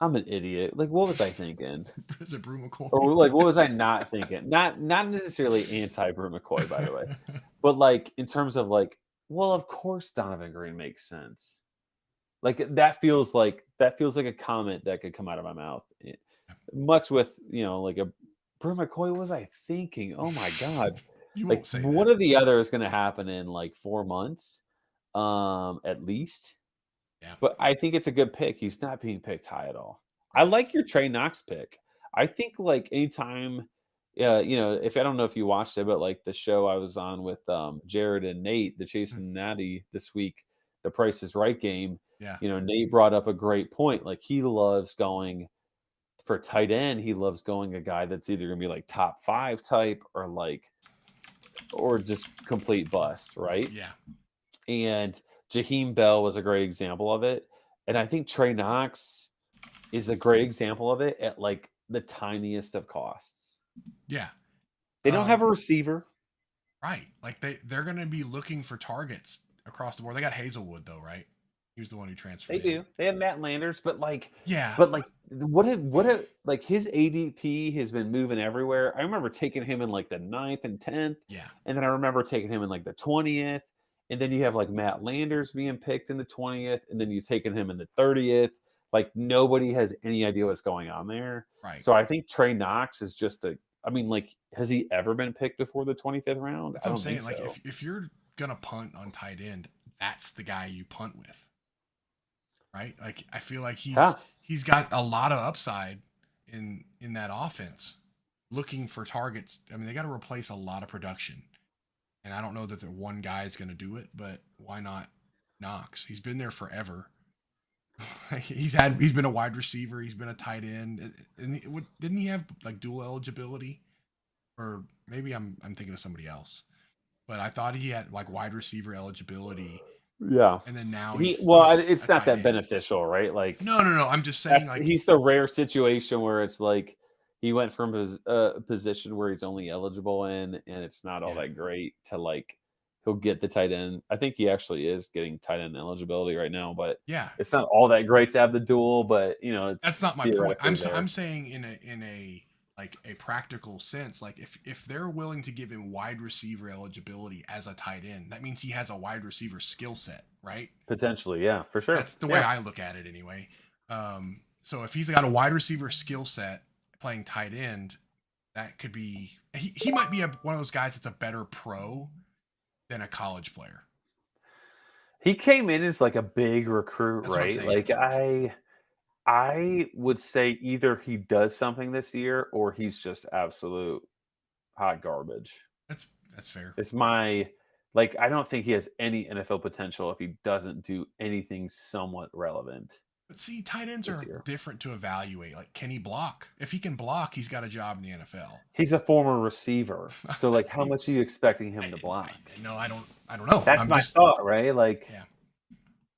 D: I'm an idiot. Like, what was I thinking?
C: is it Bru McCoy?
D: Or like, what was I not thinking? Not not necessarily anti Bru McCoy, by the way, but like in terms of like, well, of course Donovan Green makes sense. Like that feels like that feels like a comment that could come out of my mouth. Eh, Much with you know like a Bru McCoy. What was I thinking? Oh my god!
C: You
D: like one
C: that.
D: or the other is going to happen in like four months um at least.
C: Yeah.
D: but i think it's a good pick. He's not being picked high at all. I like your trey knox pick. I think like anytime yeah you know if i don't know if you watched it but like the show i was on with um jared and nate the Chase and natty this week the price is right game
C: Yeah.
D: you know nate brought up a great point. Like he loves going for tight end. He loves going a guy that's either going to be like top five type or like or just complete bust, right?
C: Yeah.
D: And Jaheim Bell was a great example of it. And I think Trey Knox is a great example of it at like the tiniest of costs.
C: Yeah.
D: They don't
C: Um,
D: have a receiver.
C: Right. Like they they're gonna be looking for targets across the board. They got Hazelwood though, right? He was the one who transferred.
D: They do. They have Matt Landers, but like,
C: Yeah.
D: but like, what if, what if, like his ADP has been moving everywhere. I remember taking him in like the ninth and 10th.
C: yeah.
D: And then I remember taking him in like the 20th. And then you have like Matt Landers being picked in the 20th. And then you taking him in the 30th. Like nobody has any idea what's going on there.
C: Right.
D: So I think Trey Knox is just a, I mean, like, has he ever been picked before the 25th round?
C: That's
D: I
C: what I'm saying. Like if, if you're gonna punt on tight end, that's the guy you punt with. Right? Like I feel like he's
D: Yeah.
C: he's got a lot of upside in in that offense. Looking for targets. I mean, they got to replace a lot of production. And I don't know that the one guy is going to do it, but why not Knox? He's been there forever. he's had he's been a wide receiver, he's been a tight end, and he- what- didn't he have like dual eligibility? Or maybe I'm I'm thinking of somebody else. But I thought he had like wide receiver eligibility,
D: yeah.
C: and then now
D: He, well, it's not that beneficial, right? Like,
C: No, no, no. I'm just saying like
D: he's the rare situation where it's like he went from his uh, position where he's only eligible in, and it's not all
C: Yeah.
D: that great to like he'll get the tight end. I think he actually is getting tight end eligibility right now, but
C: yeah.
D: it's not all that great to have the dual. But you know, it's
C: That's not my point. I'm
D: there.
C: I'm saying in a in a like a practical sense, like if if they're willing to give him wide receiver eligibility as a tight end, that means he has a wide receiver skill set, right?
D: potentially, yeah, for sure.
C: That's the way
D: Yeah.
C: I look at it anyway. Um, so if he's got a wide receiver skill set playing tight end, that could be he, he might be a, one of those guys that's a better pro than a college player.
D: he came in as like a big recruit,
C: That's
D: right? Like I I would say either he does something this year or he's just absolute hot garbage.
C: That's that's fair.
D: It's my like I don't think he has any NFL potential if he doesn't do anything somewhat relevant.
C: But see, tight ends are
D: year.
C: different to evaluate. Like, can he block? If he can block, he's got a job in the NFL.
D: He's a former receiver. So like how much are you expecting him
C: I-
D: to block?
C: I- no, I don't. I don't know.
D: That's
C: I'm
D: my
C: just-
D: thought, right? Like
C: Yeah.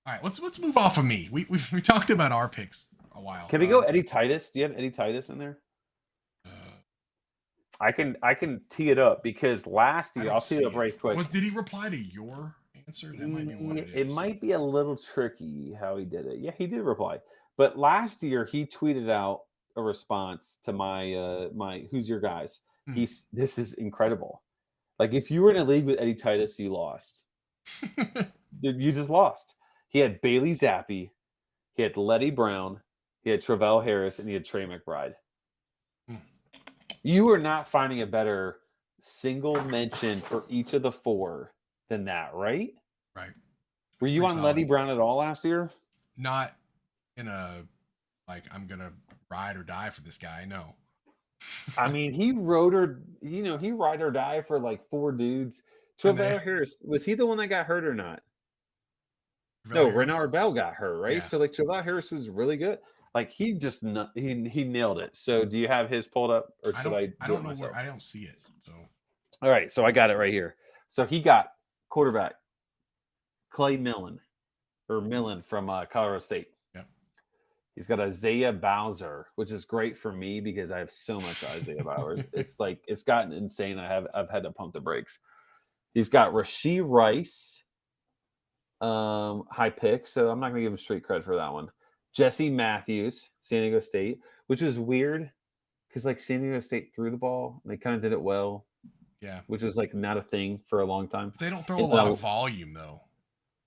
C: All right, let's let's move off of me. We we we talked about our picks a while.
D: Can we go
C: Um,
D: Eddie Titus? Do you have Eddie Titus in there?
C: uh,
D: I can I can tee it up because last year I'll tee it up right quick.
C: Was, did he reply to your answer? That might be what
D: Yeah,
C: it is.
D: it might be a little tricky how he did it. Yeah, he did reply. But last year he tweeted out a response to my uh my who's your guys.
C: Hmm.
D: He's this is incredible. Like if you were in a league with Eddie Titus, you lost. You just lost. He had Bailey Zappe, he had Letty Brown, he had Travell Harris, and he had Trey McBride.
C: Hmm.
D: You are not finding a better single mention for each of the four than that, right?
C: right.
D: Were you on
C: Pretty
D: Letty. Brown at all last year?
C: Not in a like I'm gonna ride or die for this guy. No.
D: I mean, he rode or you know, he ride or die for like four dudes. Travell Harris, was he the one that got hurt or not?
C: Travell
D: No,
C: Harris?
D: Renard Bell got hurt, right?
C: Yeah.
D: So like Travell Harris was really good. Like he just he he nailed it. So do you have his pulled up or
C: I
D: should
C: don't.
D: I?
C: I,
D: do
C: don't
D: it
C: know
D: myself?
C: where. I don't see it. So
D: All right, so I got it right here. So he got quarterback Clay Millen or Millen from uh, Colorado State.
C: Yep.
D: He's got Isaiah Bowser, which is great for me because I have so much Isaiah Bowers. It's like it's gotten insane. I have I've had to pump the brakes. He's got Rasheed Rice, um, high pick. So I'm not gonna give him straight credit for that one. Jesse Matthews, San Diego State, which was weird because like San Diego State threw the ball and they kind of did it well
C: yeah,
D: which was like not a thing for a long time.
C: but they don't throw
D: And
C: a lot of volume though.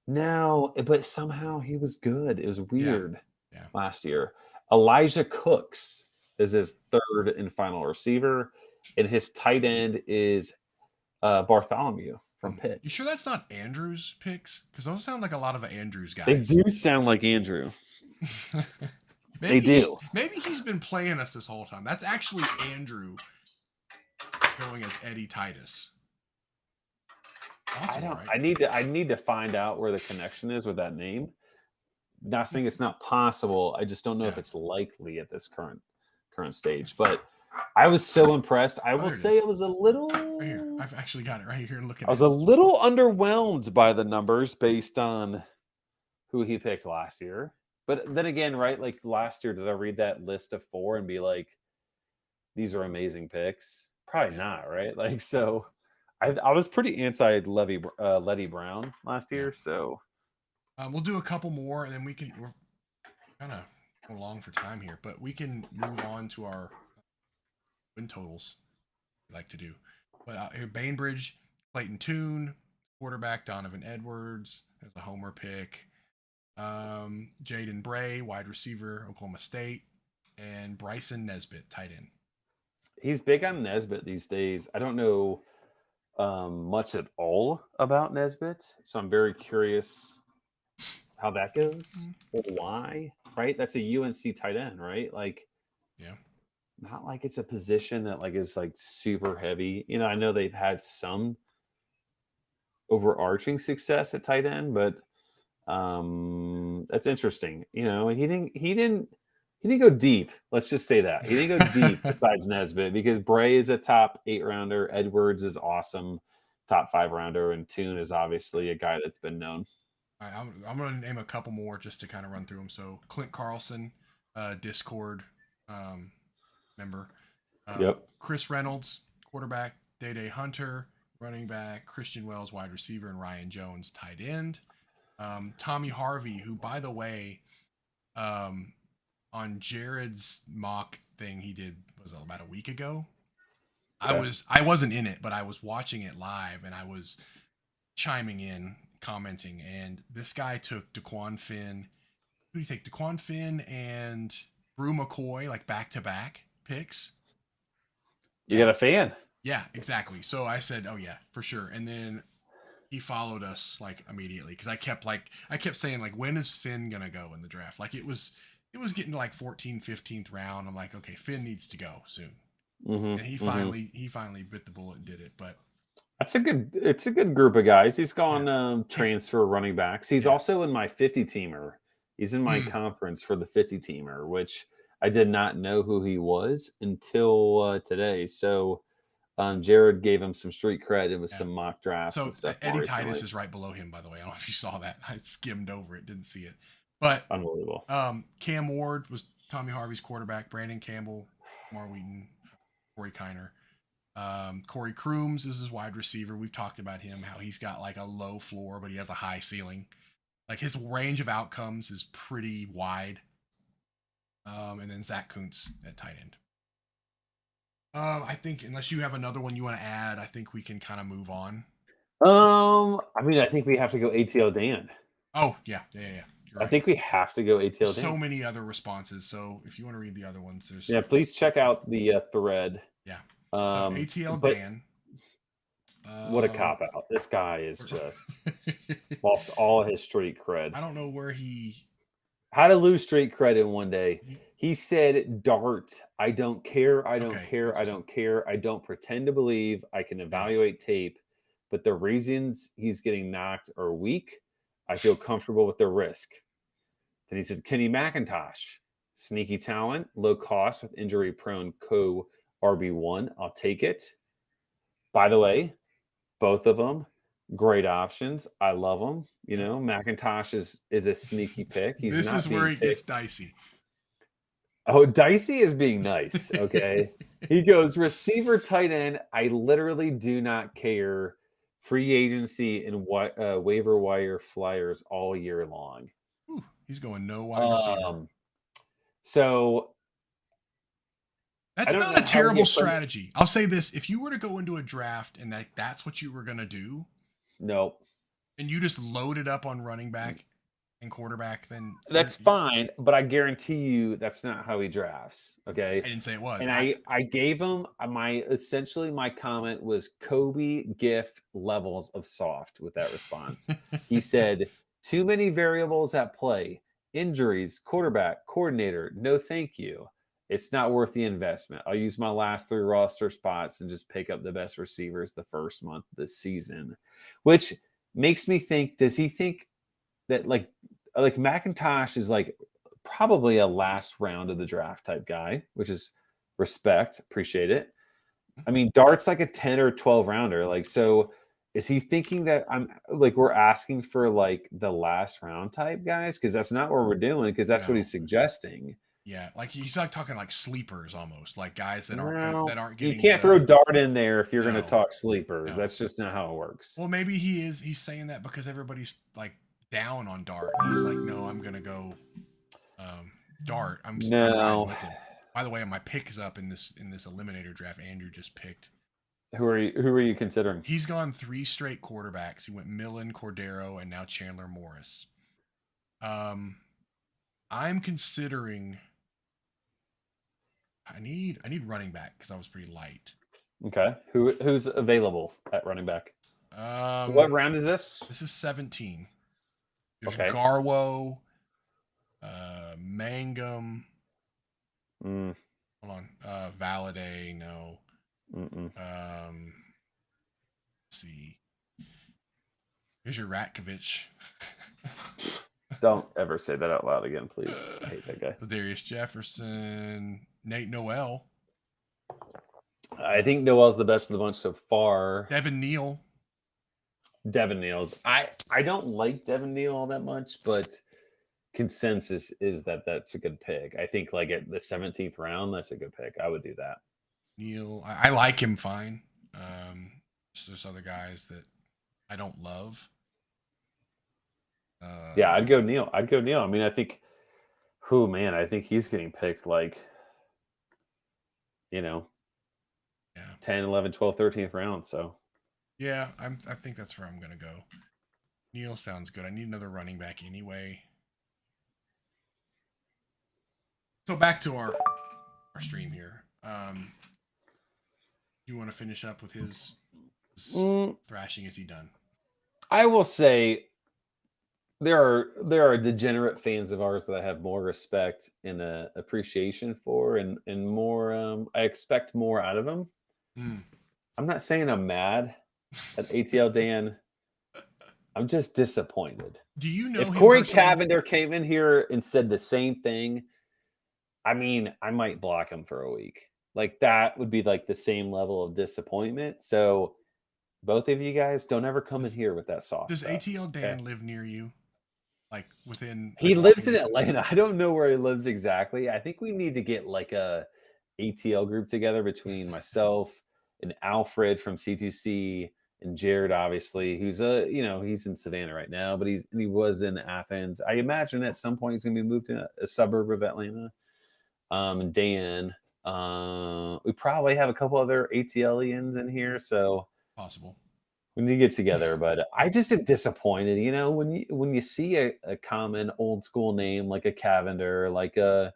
D: No, but somehow he was good. It was weird
C: yeah.
D: last year. Elijah Cooks is his third and final receiver, and his tight end is uh, Bartholomew from
C: Mm.
D: Pitt.
C: You sure that's not Andrews picks? Because those sound like a lot of Andrews guys.
D: They do sound like Andrew.
C: maybe
D: They
C: he's-
D: do.
C: Maybe he's been playing us this whole time. That's actually Andrew going as Eddie Titus.
D: I don't.
C: right?
D: I need to. I need to find out where the connection is with that name. Not saying it's not possible. I just don't know if it's likely at this current current stage. But I was so impressed. I
C: Oh,
D: will
C: there it
D: say
C: is.
D: I was a little.
C: right here. I've actually got it right here. Look at
D: I was
C: it.
D: a little underwhelmed by the numbers based on who he picked last year. But then again, right? Like last year, did I read that list of four and be like, these are amazing picks? Probably not, right? Like, so I, I was pretty anti Levy uh, Letty Brown last year. So
C: Um, we'll do a couple more, and then we can. We're kind of along for time here, but we can move on to our win totals. We like to do, but uh, here Bainbridge, Clayton Tune, quarterback Donovan Edwards as a homer pick. Um, Jaden Bray, wide receiver, Oklahoma State, and Bryson Nesbitt, tight end.
D: he's big on Nesbitt these days. I don't know um, much at all about Nesbitt. So I'm very curious how that goes or why, right? That's a UNC tight end, right? Like,
C: Yeah.
D: not like it's a position that like is like super heavy. You know, I know they've had some overarching success at tight end, but um that's interesting. You know, he didn't he didn't he didn't go deep. Let's just say that. He didn't go deep besides Nesbitt because Bray is a top eight rounder, Edwards is awesome, top five rounder, and Tune is obviously a guy that's been known.
C: All right, I'm, I'm going to name a couple more just to kind of run through them. So Clint Carlson, uh, Discord um, member. Um,
D: Yep.
C: Chris Reynolds, quarterback. Day Day Hunter, running back. Christian Wells, wide receiver, and Ryan Jones, tight end. Um, Tommy Harvey, who, by the way, um, on Jared's mock thing he did was about a week ago. I was I wasn't in it, but I was watching it live and I was chiming in, commenting, and this guy took Dequan Finn. Who do you take? Dequan Finn and Bru McCoy, like back to back picks.
D: You got a fan.
C: Yeah, exactly. So I said, "Oh yeah, for sure." And then he followed us like immediately because I kept like I kept saying like, "When is Finn gonna go in the draft?" Like it was it was getting to like 14th, 15th round. I'm like, "Okay, Finn needs to go soon."
D: Mhm,
C: And he
D: mhm.
C: finally he finally bit the bullet and did it. But
D: That's a good. It's a good group of guys. He's gone um, transfer running backs. He's
C: Yeah.
D: also in my fifty teamer. He's in my
C: Hmm.
D: conference for the fifty teamer, which I did not know who he was until uh, today. So um, Jared gave him some street credit with
C: Yeah.
D: some mock drafts.
C: so
D: and stuff more
C: Eddie. Titus is right below him, by the way. I don't know if you saw that. I skimmed over it, didn't see it. But
D: unbelievable.
C: Um, Cam Ward was Tommy Harvey's quarterback. Brandon Campbell, Mar Wheaton, Corey Kiner. Um, Corey Crooms is his wide receiver. We've talked about him, how he's got like a low floor, but he has a high ceiling. Like his range of outcomes is pretty wide. Um, and then Zach Kuntz at tight end. Um, I think unless you have another one you want to add, I think we can kind of move on.
D: Um, I mean, I think we have to go ATL Dan.
C: Oh yeah, yeah, yeah. yeah. You're
D: I think we have to go ATL Dan.
C: So many other responses. So if you want to read the other ones, there's
D: yeah, please check out the uh, thread.
C: Yeah.
D: Um,
C: so ATL
D: but
C: Dan.
D: What a
C: Um,
D: cop out! This guy is just lost all his street cred.
C: I don't know where he.
D: How to lose street cred in one day. He said, "Dart. I don't care. I don't
C: Okay,
D: care. I don't care. I don't pretend to believe. I can evaluate tape, but the reasons he's getting knocked are weak. I feel comfortable with the risk." Then he said, "Kenny McIntosh, sneaky talent, low cost with injury-prone co RB one. I'll take it." By the way, both of them great options. I love them. You know, McIntosh is is a sneaky pick. He's
C: this
D: not
C: is where it gets dicey.
D: Oh, Dicey is being nice. Okay. he goes, receiver tight end. I literally do not care. Free agency and uh, waiver wire flyers all year long.
C: He's going no wide receiver.
D: Um, so
C: That's
D: don't
C: a terrible strategy. I'll say this: if you were to go into a draft and that that's what you were gonna do,
D: no,
C: and you just loaded up on running back and quarterback, then
D: that's fine. But I guarantee you that's not how he drafts. Okay.
C: I didn't say it was.
D: and I I gave him uh, my essentially my comment was Kobe GIF levels of soft with that response. he said too many variables at play, injuries, quarterback, coordinator. No, thank you. It's not worth the investment. I'll use my last three roster spots and just pick up the best receivers the first month of this season, which makes me think: Does he think that like like McIntosh is like probably a last round of the draft type guy, which is respect, appreciate it. I mean, Dart's like a 10 or 12 rounder. Like, so is he thinking that I'm like we're asking for like the last round type guys? Because that's not what we're doing, because that's what he's suggesting.
C: yeah, like he's like talking like sleepers almost, like guys that aren't that aren't getting.
D: You can't
C: the-
D: throw Dart in there if you're
C: No.
D: gonna talk sleepers. That's just not how it works.
C: Well, maybe he is. He's saying that because everybody's like down on Dart. And he's like, no, I'm gonna go um, Dart. I'm just I'm riding
D: No.
C: with him. By the way, my pick is up in this in this eliminator draft. Andrew just picked.
D: Who are you who are you considering?
C: He's gone three straight quarterbacks. He went Millen, Cordeiro, and now Chandler Morris. Um, I'm considering. I need I need running back because I was pretty light.
D: Okay. Who who's available at running back?
C: Um,
D: what round is this?
C: This is 17. There's
D: Okay.
C: Garwo, uh, Mangum.
D: Mm,
C: Hold on. Uh, Valade, no.
D: mm-mm.
C: Um, let's see. Here's your Ratkovich.
D: Don't ever say that out loud again, please. I hate that guy.
C: Darius Jefferson, Nate Noel,
D: I think Noel's the best of the bunch so far.
C: Devin Neal.
D: Devin Neal's. I I don't like Devin Neal all that much, but consensus is that that's a good pick. I think like at the 17th round, that's a good pick. I would do that.
C: Neal. I, I like him fine. Um, just there's other guys that I don't love. Uh,
D: Yeah, I'd go Neal. I'd go Neal. I mean, I think, who man, I think he's getting picked like, you know,
C: Yeah.
D: 10, 11, 12, 13th round. So
C: Yeah, I'm. I think that's where I'm gonna go. Neal sounds good. I need another running back anyway. So back to our our stream here. Um, you want to finish up with his, his
D: Mm,
C: thrashing? Is he done?
D: I will say there are there are degenerate fans of ours that I have more respect and uh, appreciation for, and and more. Um, I expect more out of them.
C: Mm.
D: I'm not saying I'm mad at ATL Dan. I'm just disappointed.
C: Do you know
D: if Corey
C: personally?
D: Cavender came in here and said the same thing, I mean, I might block him for a week. Like that would be like the same level of disappointment. So both of you guys don't ever come in here with that soft.
C: Does
D: stuff.
C: ATL Dan live near you? like within.
D: He
C: like,
D: lives in. Atlanta. I don't know where he lives exactly. I think we need to get like a ATL group together between myself and Alfred from C2C and Jared, obviously, who's a you know he's in Savannah right now, but he's he was in Athens. I imagine at some point he's gonna be moved to a, a suburb of Atlanta. Um, and Dan, uh, we probably have a couple other ATLians in here, so
C: Possible.
D: we need to get together. But I just am disappointed, you know, when you when you see a, a common old school name like a Cavender, like a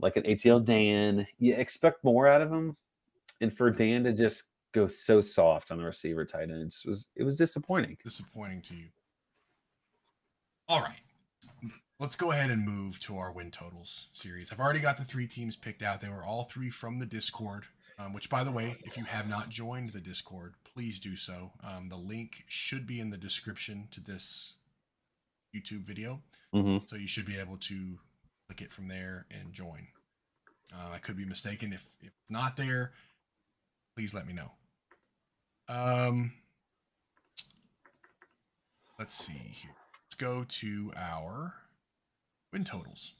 D: like an ATL Dan, you expect more out of him, and for Dan to just go so soft on the receiver tight end, it just was it was disappointing.
C: disappointing to you. All right. Let's go ahead and move to our win totals series. I've already got the three teams picked out. They were all three from the Discord, um, which, by the way, if you have not joined the Discord, please do so. Um, the link should be in the description to this YouTube video.
D: Mm-hmm.
C: So you should be able to click it from there and join. Uh, I could be mistaken. If, if not there, please let me know. Um, let's see here. Let's go to our win totals.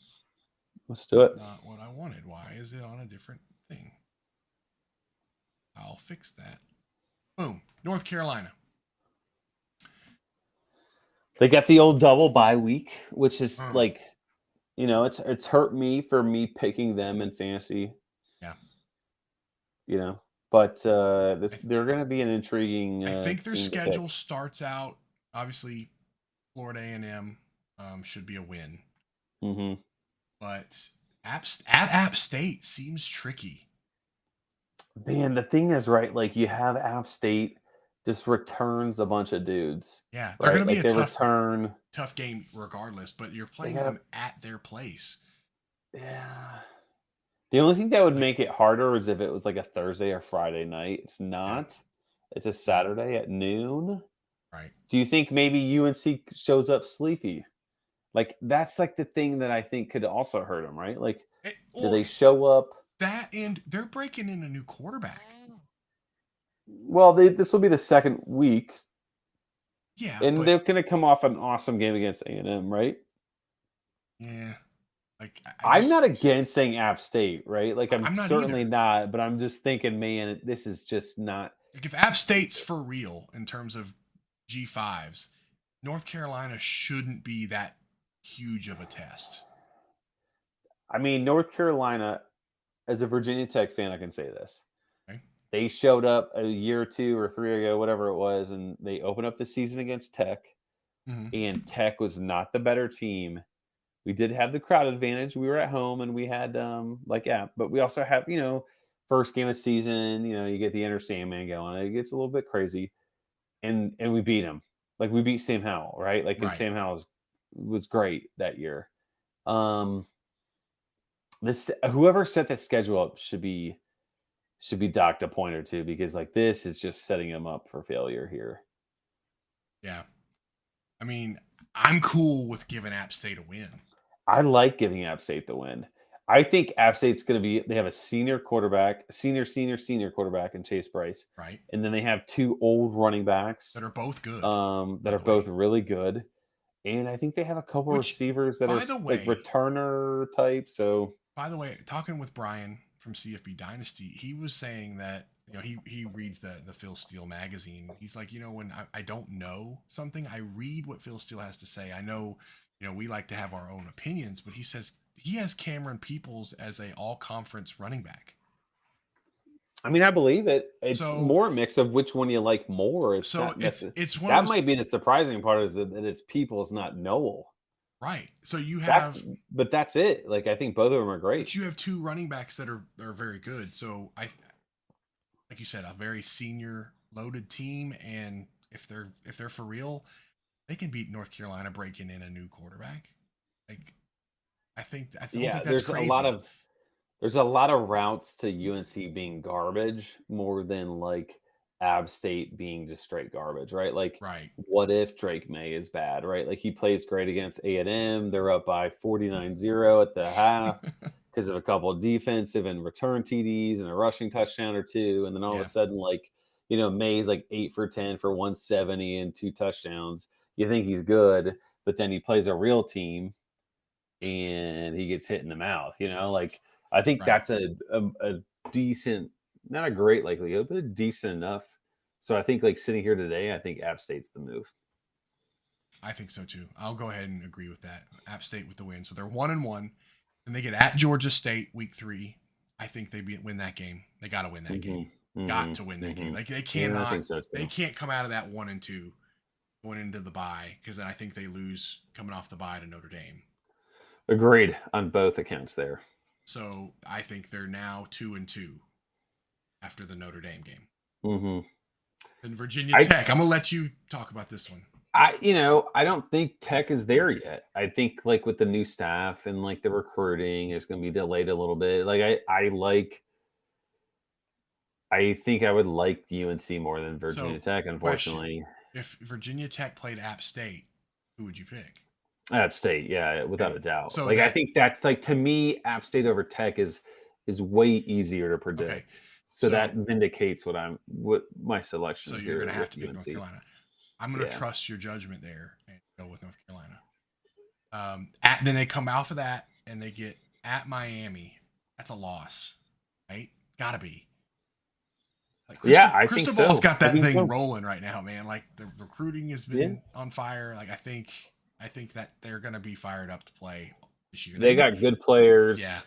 D: Let's do it.
C: Not what I wanted. Why is it on a different thing? I'll fix that. Boom. North Carolina.
D: They got the old double bye week, which is
C: Mm.
D: like, you know, it's it's hurt me for me picking them in fantasy.
C: Yeah.
D: You know, but uh this,
C: th-
D: they're going to be an intriguing.
C: I
D: uh,
C: think their schedule starts out obviously Florida A&M um, should be a win.
D: mm-hmm.
C: but App, at App State seems tricky.
D: Man, the thing is, right? Like you have App State just returns a bunch of dudes.
C: Yeah, they're
D: Right?
C: going to be
D: like
C: a tough,
D: return.
C: tough game regardless, but you're playing
D: gotta-
C: them at their place.
D: Yeah. The only thing that would make it harder is if it was like a Thursday or Friday night. It's not. It's a Saturday at noon.
C: Right.
D: Do you think maybe UNC shows up sleepy? Like that's like the thing that I think could also hurt them, right? Like,
C: It,
D: do they show up?
C: that and they're breaking in a new quarterback.
D: Well, they, this will be the second week,
C: Yeah,
D: and
C: but,
D: they're going to come off an awesome game against A and M, right?
C: yeah. Like I-
D: I'm not against saying App State, right? Like I'm,
C: I'm not
D: certainly not, but I'm just thinking, man, this is just not.
C: Like if App State's for real in terms of G5s, North Carolina shouldn't be that huge of a test.
D: I mean, North Carolina, as a Virginia Tech fan, I can say this.
C: Okay.
D: They showed up a year or two or three ago, whatever it was, and they opened up the season against Tech,
C: Mhm.
D: and Tech was not the better team. We did have the crowd advantage. We were at home and we had um like yeah, but we also have, you know, first game of season, you know, you get the Enter Sandman going. It gets a little bit crazy. And and we beat him. Like we beat Sam Howell, right? Like and
C: Right.
D: Sam Howell was, was great that year. Um this whoever set that schedule up should be should be docked a point or two because like this is just setting them up for failure here.
C: Yeah. I mean, I'm cool with giving App State a win.
D: I like giving App State the win. I think App State's going to be. They have a senior quarterback, senior, senior, senior quarterback in Chase Brice,
C: right?
D: and then they have two old running backs
C: That are both good.
D: um, that are
C: the way.
D: both really good, and I think they have a couple
C: Which,
D: receivers that are s- like returner type. So
C: By the way, talking with Brian from CFB Dynasty, he was saying that you know he he reads the the Phil Steele magazine. He's like, you know, when I, I don't know something, I read what Phil Steele has to say. I know, you know, we like to have our own opinions, but he says he has Cameron Peoples as a all conference running back.
D: I mean, I believe it. It's
C: So-
D: more a mix of which one you like more. It's
C: So it's it's one
D: that
C: those,
D: might be the surprising part is that, that it's Peoples, not Noel.
C: right. So you
D: That's
C: have
D: but that's it. Like I think both of them are great.
C: But you have two running backs that are are very good. So I, like you said, a very senior loaded team, and if they're if they're for real, they can beat North Carolina breaking in a new quarterback. Like, I think I
D: yeah,
C: think that's
D: there's
C: crazy.
D: a lot of there's a lot of routes to UNC being garbage more than like App State being just straight garbage, right? Like
C: right.
D: what if Drake Maye is bad, right? Like he plays great against A&M, they're up by 49-0 at the half because of a couple of defensive and return TDs and a rushing touchdown or two and then all
C: Yeah.
D: of a sudden like, you know, Maye's like 8 for 10 for 170 and two touchdowns you think he's good, but then he plays a real team and he gets hit in the mouth. You know, like I think
C: Right.
D: that's a, a a decent, not a great likelihood, but a decent enough. So I think like sitting here today, I think App State's the move.
C: I think so too. I'll go ahead and agree with that. App State with the win, so they're one and one, and they get at Georgia State week three. I think they be, win that game. They got to win that game.
D: Mhm,
C: Got
D: mhm,
C: to win that
D: mhm.
C: game. Like they
D: Yeah,
C: cannot.
D: think so
C: they can't come out of that one and two going into the bye because then I think they lose coming off the bye to Notre Dame.
D: Agreed on both accounts there.
C: So I think they're now two and two after the Notre Dame game.
D: hmm
C: And Virginia
D: I-
C: Tech. I'm gonna let you talk about this one.
D: I, you know, I don't think Tech is there yet. I think like with the new staff and like the recruiting is going to be delayed a little bit. Like I, I like. I think I would like UNC more than Virginia Tech. Unfortunately,
C: If Virginia Tech played App State, who would you pick?
D: App State, yeah, without
C: Okay.
D: a doubt.
C: So
D: like I think that's like to me, App State over Tech is is way easier to predict. So,
C: so-
D: that vindicates what I'm what my selection.
C: So you're gonna have to pick North Carolina. I'm gonna
D: Yeah.
C: trust your judgment there and go with North Carolina. Um, at, then they come out for that and they get at Miami. That's a loss, right? Gotta be. Like
D: Yeah, I think
C: Cristobal's
D: so.
C: got that thing
D: so.
C: rolling right now, man. Like the recruiting has been on fire. Like I think, I think that they're gonna be fired up to play this year.
D: They got good players.
C: yeah,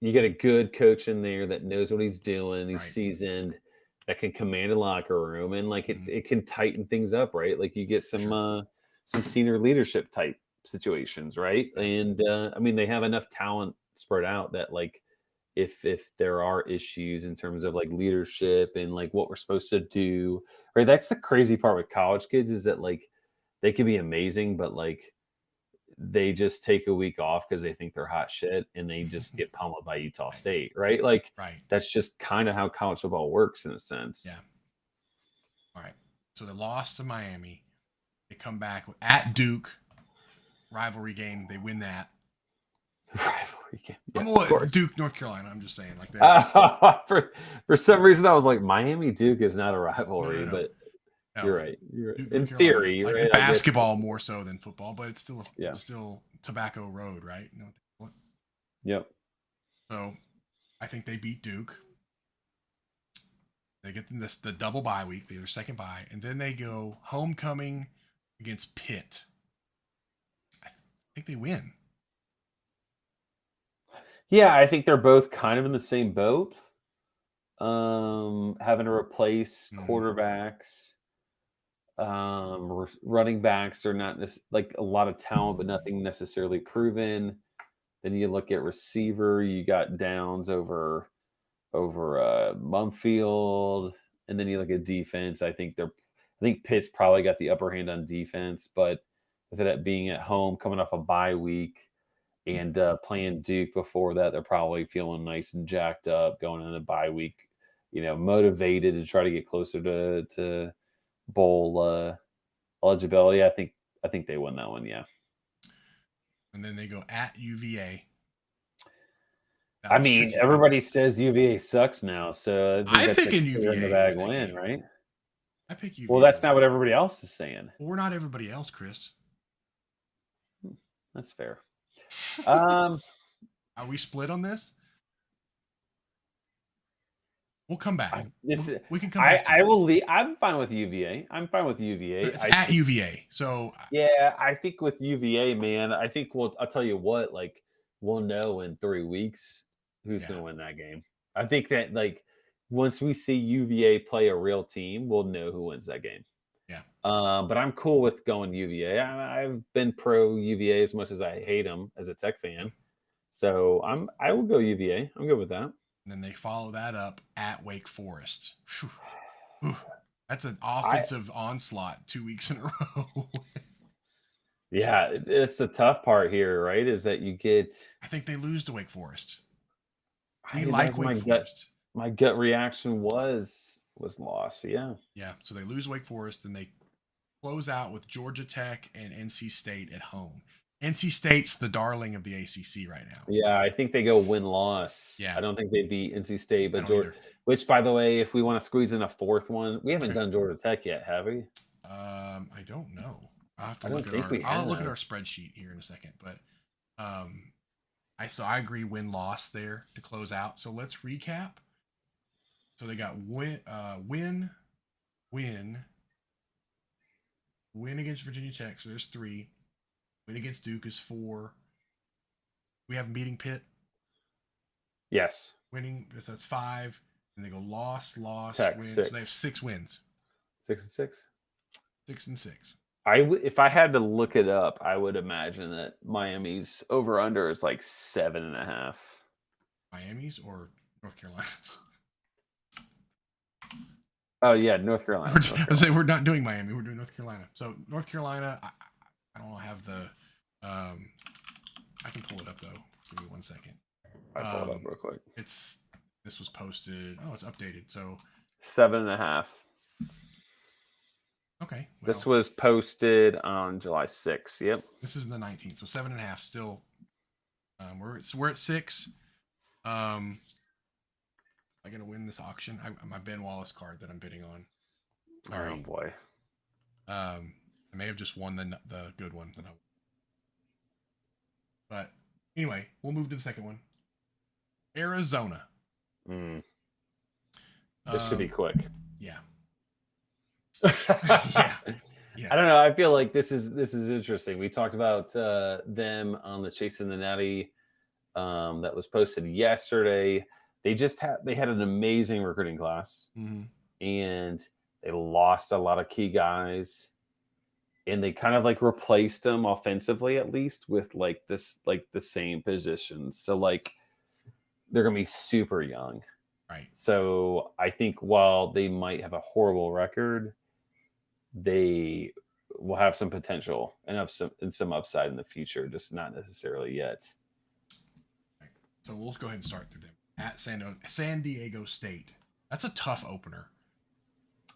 D: you get a good coach in there that knows what he's doing. He's
C: Right.
D: seasoned, that can command a locker room, and like it,
C: Mhm.
D: it can tighten things up, right? Like you get some uh some senior leadership type situations, right? And uh, I mean, they have enough talent spread out that like if if there are issues in terms of like leadership and like what we're supposed to do, right? That's the crazy part with college kids is that like they can be amazing, but like they just take a week off because they think they're hot shit and they just get pummeled by Utah
C: Right.
D: State, right? Like
C: right.
D: that's just kind of how college football works in a sense.
C: Yeah. All right. So they lost to Miami. They come back at Duke. Rivalry game. They win that.
D: Rivalry
C: I'm
D: Yeah, of course.
C: Duke, North Carolina. I'm just saying, like that.
D: for for some reason, I was like, Miami Duke is not a rivalry,
C: no.
D: but
C: No,
D: you're right. You're
C: Duke,
D: in
C: North
D: theory,
C: like
D: right?
C: in basketball more so than football, but it's still
D: Yeah.
C: it's still Tobacco Road, right? You know?
D: Yep.
C: So I think they beat Duke. They get this the double bye week, their second bye, and then they go homecoming against Pitt. I think they win.
D: Yeah, I think they're both kind of in the same boat. Um, having to replace
C: Mhm.
D: quarterbacks, um, running backs are not nec- like a lot of talent, but nothing necessarily proven. Then you look at receiver, you got Downs over over uh, Mumpfield, and then you look at defense. I think they're, I think Pitt's probably got the upper hand on defense, but with it being at home, coming off a bye week, and uh, playing Duke before that, they're probably feeling nice and jacked up going into the bye week. You know, motivated to try to get closer to to bowl uh, eligibility. I think I think they win that one. Yeah,
C: And then they go at UVA. That
D: I mean
C: tricky.
D: everybody says UVA sucks now, so I think
C: I'm
D: a
C: picking
D: clear in the
C: UVA
D: bag
C: in
D: win,
C: game.
D: right?
C: I pick UVA.
D: Well, that's not what everybody else is saying.
C: Well, we're not everybody else, Chris.
D: That's fair. Um,
C: Are we split on this? We'll come back.
D: I- this
C: we,
D: is-
C: we can come
D: I, I will leave. I'm fine with UVA. I'm fine with UVA.
C: It's
D: I
C: at UVA. So
D: Yeah, I think with UVA, man, I think we'll. I'll tell you what, like we'll know in three weeks who's
C: Yeah.
D: going to win that game. I think that like once we see UVA play a real team, we'll know who wins that game.
C: Yeah.
D: Um, but I'm cool with going UVA. I, I've been pro UVA as much as I hate them as a Tech fan. So I'm. I will go UVA. I'm good with that.
C: and then they follow that up at Wake Forest. Whew. That's an offensive onslaught two weeks in a row.
D: Yeah, it's the tough part here, right? Is that you get.
C: I think they lose to Wake Forest.
D: I
C: like
D: that's my
C: Wake
D: gut.
C: Forest.
D: My gut reaction was was loss. Yeah.
C: Yeah, so they lose Wake Forest and they close out with Georgia Tech and NC State at home. NC State's the darling of the ACC right now.
D: Yeah, I think they go win loss.
C: Yeah.
D: I don't think they beat NC State, but Georgia.
C: either.
D: Which, by the way, if we want to squeeze in a fourth one, we haven't
C: Okay.
D: done Georgia Tech yet, have we?
C: Um, I don't know. I'll have to
D: I
C: look at our. I'll look at our spreadsheet here in a second, but um, I so I agree win loss there to close out. So let's recap. So they got win, uh, win, win, win against Virginia Tech. So there's three. Win against Duke is four. We have beating Pitt,
D: Yes.
C: winning. So that's five. And they go loss, loss,
D: Tech,
C: win.
D: six.
C: So they have six wins,
D: Six and six.
C: six and six.
D: I w- if I had to look it up, I would imagine that Miami's over under is like seven and a half.
C: Miami's or North Carolina's.
D: Oh yeah, North Carolina.
C: We're,
D: North
C: I
D: Carolina.
C: say we're not doing Miami. We're doing North Carolina. So North Carolina, I, I- don't have the. Um, I can pull it up though. Give me one second.
D: I pull it up
C: um,
D: real quick.
C: It's this was posted. Oh, it's updated. So
D: Seven and a half.
C: okay.
D: This was posted on July 6th. Yep.
C: this is the 19th. So seven and a half. Still, um, we're so we're at six. Um, I gonna win this auction? I, my Ben Wallace card that I'm bidding on.
D: Oh
C: Sorry.
D: boy.
C: Um, I may have just won the the good one. That I, but anyway, we'll move to the second one. Arizona.
D: Mm, this should be
C: Um,
D: quick.
C: Yeah.
D: yeah.
C: Yeah.
D: I don't know. I feel like this is this is interesting. We talked about uh, them on the Chasing the Natty um, that was posted yesterday. They just had they had an amazing recruiting class.
C: Mhm.
D: and they lost a lot of key guys and they kind of like replaced them offensively at least with like this like the same positions so like they're gonna be super young
C: Right.
D: so i think while they might have a horrible record they will have some potential and have some and some upside in the future just not necessarily yet
C: So we'll go ahead and start through them. At San, San Diego State. That's a tough opener.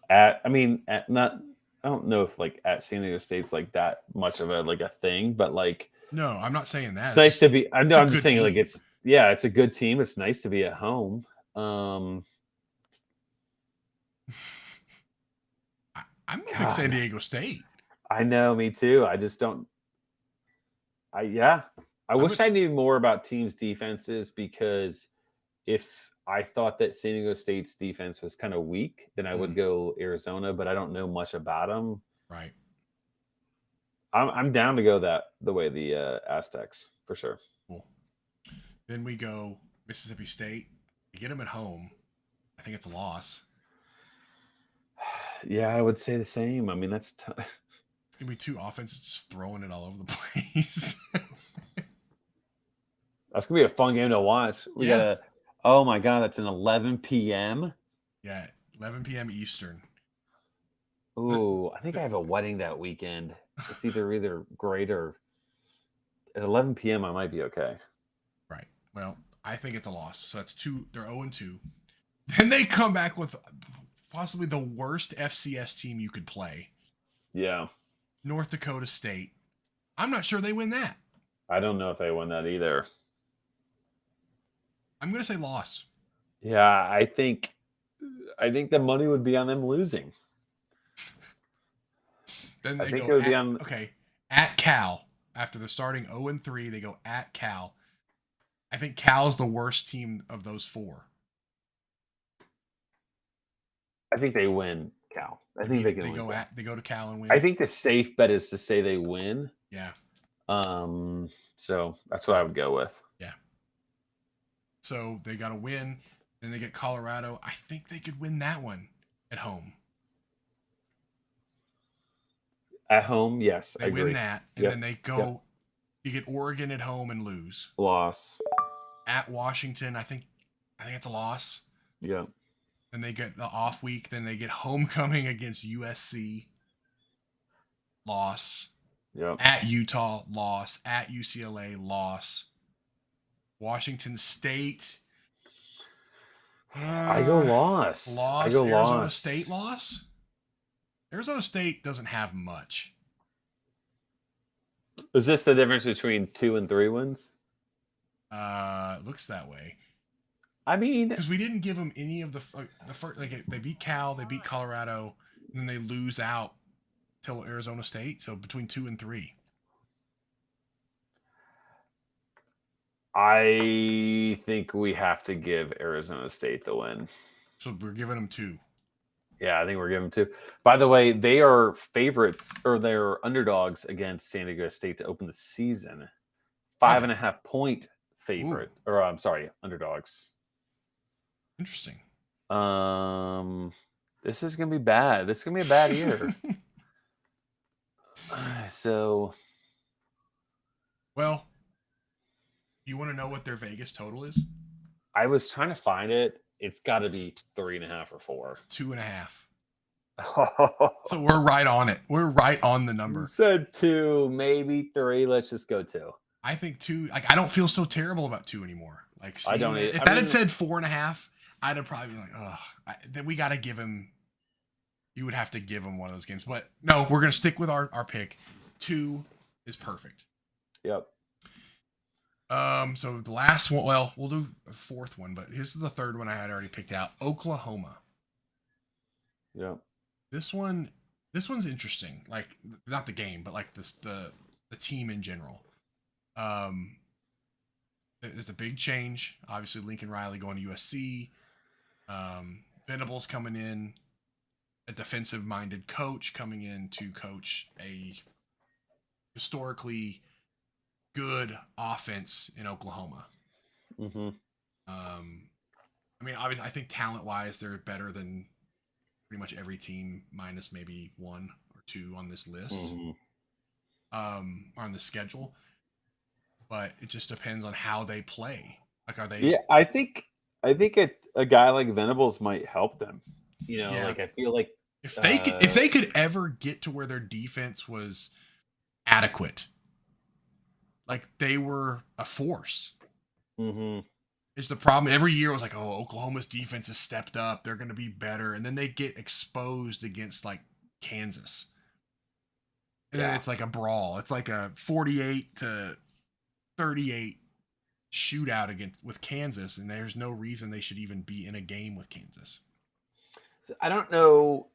D: at i mean at not i don't know if like at san diego state's like that much of a like a thing but like
C: No, I'm not saying that.
D: it's nice to be. I know. I'm just saying, like it's yeah, it's a good team. It's nice to be at home. Um,
C: I, I'm gonna pick San Diego State.
D: I know, me too. I just don't. I yeah. I
C: I'm
D: wish I knew more about teams' defenses because if I thought that San Diego State's defense was kind of weak, then I would
C: Mm.
D: go Arizona. But I don't know much about them.
C: Right.
D: I'm I'm down to go that the way the uh, Aztecs for sure.
C: Cool. Then we go Mississippi State. You get them at home. I think it's a loss.
D: Yeah, I would say the same. I mean, that's t-
C: It's gonna be two offenses just throwing it all over the place.
D: that's gonna be a fun game to watch. We
C: Yeah.
D: got a oh my god, that's an 11 p.m.
C: yeah, 11 p.m. Eastern.
D: Ooh, I think I have a wedding that weekend. It's either either great or at 11 p.m. I might be okay.
C: Right. Well, I think it's a loss. So that's two. They're 0 and 2. Then they come back with possibly the worst FCS team you could play
D: Yeah,
C: North Dakota State. I'm not sure they win that.
D: I don't know if they win that either.
C: I'm going to say loss.
D: Yeah, I think I think the money would be on them losing.
C: Then
D: I think
C: go
D: it would be on-
C: okay at Cal after they're starting 0 and 3. They go at Cal. I think Cal's the worst team of those four.
D: I think they win. Cal. I think they can.
C: They
D: win
C: go at they go to Cal and win.
D: I think the safe bet is to say they win.
C: yeah.
D: Um, so that's what I would go with.
C: So they got to win. Then they get Colorado. I think they could win that one at home.
D: At home, yes,
C: They
D: I agree.
C: win that, and
D: Yep,
C: then they go. You get Oregon at home and lose
D: Loss.
C: at Washington. I think, I think it's a loss.
D: Yeah.
C: Then they get the off week. Then they get homecoming against USC. Loss
D: Yeah.
C: at Utah. Loss at UCLA. Loss. Washington State.
D: I go
C: Uh,
D: loss.
C: Loss.
D: I go
C: Arizona
D: loss.
C: State loss. Arizona State doesn't have much.
D: Is this the difference between two and three wins?
C: Uh, looks that way
D: I mean,
C: because we didn't give them any of the f- the first. Like they beat Cal, they beat Colorado, and then they lose out till Arizona State. So between two and three.
D: I think we have to give Arizona State the win.
C: So we're giving them two.
D: Yeah, I think we're giving them two. By the way, they are favorites or they're underdogs against San Diego State to open the season. Five and a half point favorite, or I'm sorry, underdogs.
C: Interesting.
D: Um, this is gonna be bad. This is gonna be a bad year. so,
C: well, you want to know what their Vegas total is?
D: I was trying to find it. It's got to be three and a half or four.
C: Two and a half. So we're right on it. We're right on the number.
D: Said two, maybe three. Let's just go two.
C: I think two. Like I don't feel so terrible about two anymore. Like
D: I don't
C: If
D: I
C: that
D: mean-
C: had said four and a half, I'd have probably been like, oh, then we got to give him. You would have to give him one of those games, but no, we're gonna stick with our our pick. Two is perfect.
D: Yep.
C: Um, so the last one, well, we'll do a fourth one, but here's the third one I had already picked out. Oklahoma.
D: Yep.
C: This one, this one's interesting. Like not the game, but like this the the team in general. Um, there's a big change. Obviously, Lincoln Riley going to USC. Um, Venables coming in, a defensive-minded coach coming in to coach a historically good offense in Oklahoma.
D: Mm-hmm.
C: Um, I mean, obviously, I think talent-wise, they're better than pretty much every team, minus maybe one or two on this list,
D: Mm-hmm.
C: um, or on the schedule. But it just depends on how they play. Like, are they?
D: Yeah, I think I think a, a guy like Venables might help them. You know,
C: Yeah.
D: like I feel like
C: If they could, if
D: Uh,
C: they could ever get to where their defense was adequate, like they were a force.
D: mhm,
C: Is the problem every year? It was like, oh, Oklahoma's defense has stepped up. They're going to be better, and then they get exposed against like Kansas, and then
D: Yeah.
C: it's like a brawl. It's like a forty-eight to thirty-eight shootout against with Kansas, and there's no reason they should even be in a game with Kansas.
D: So I don't know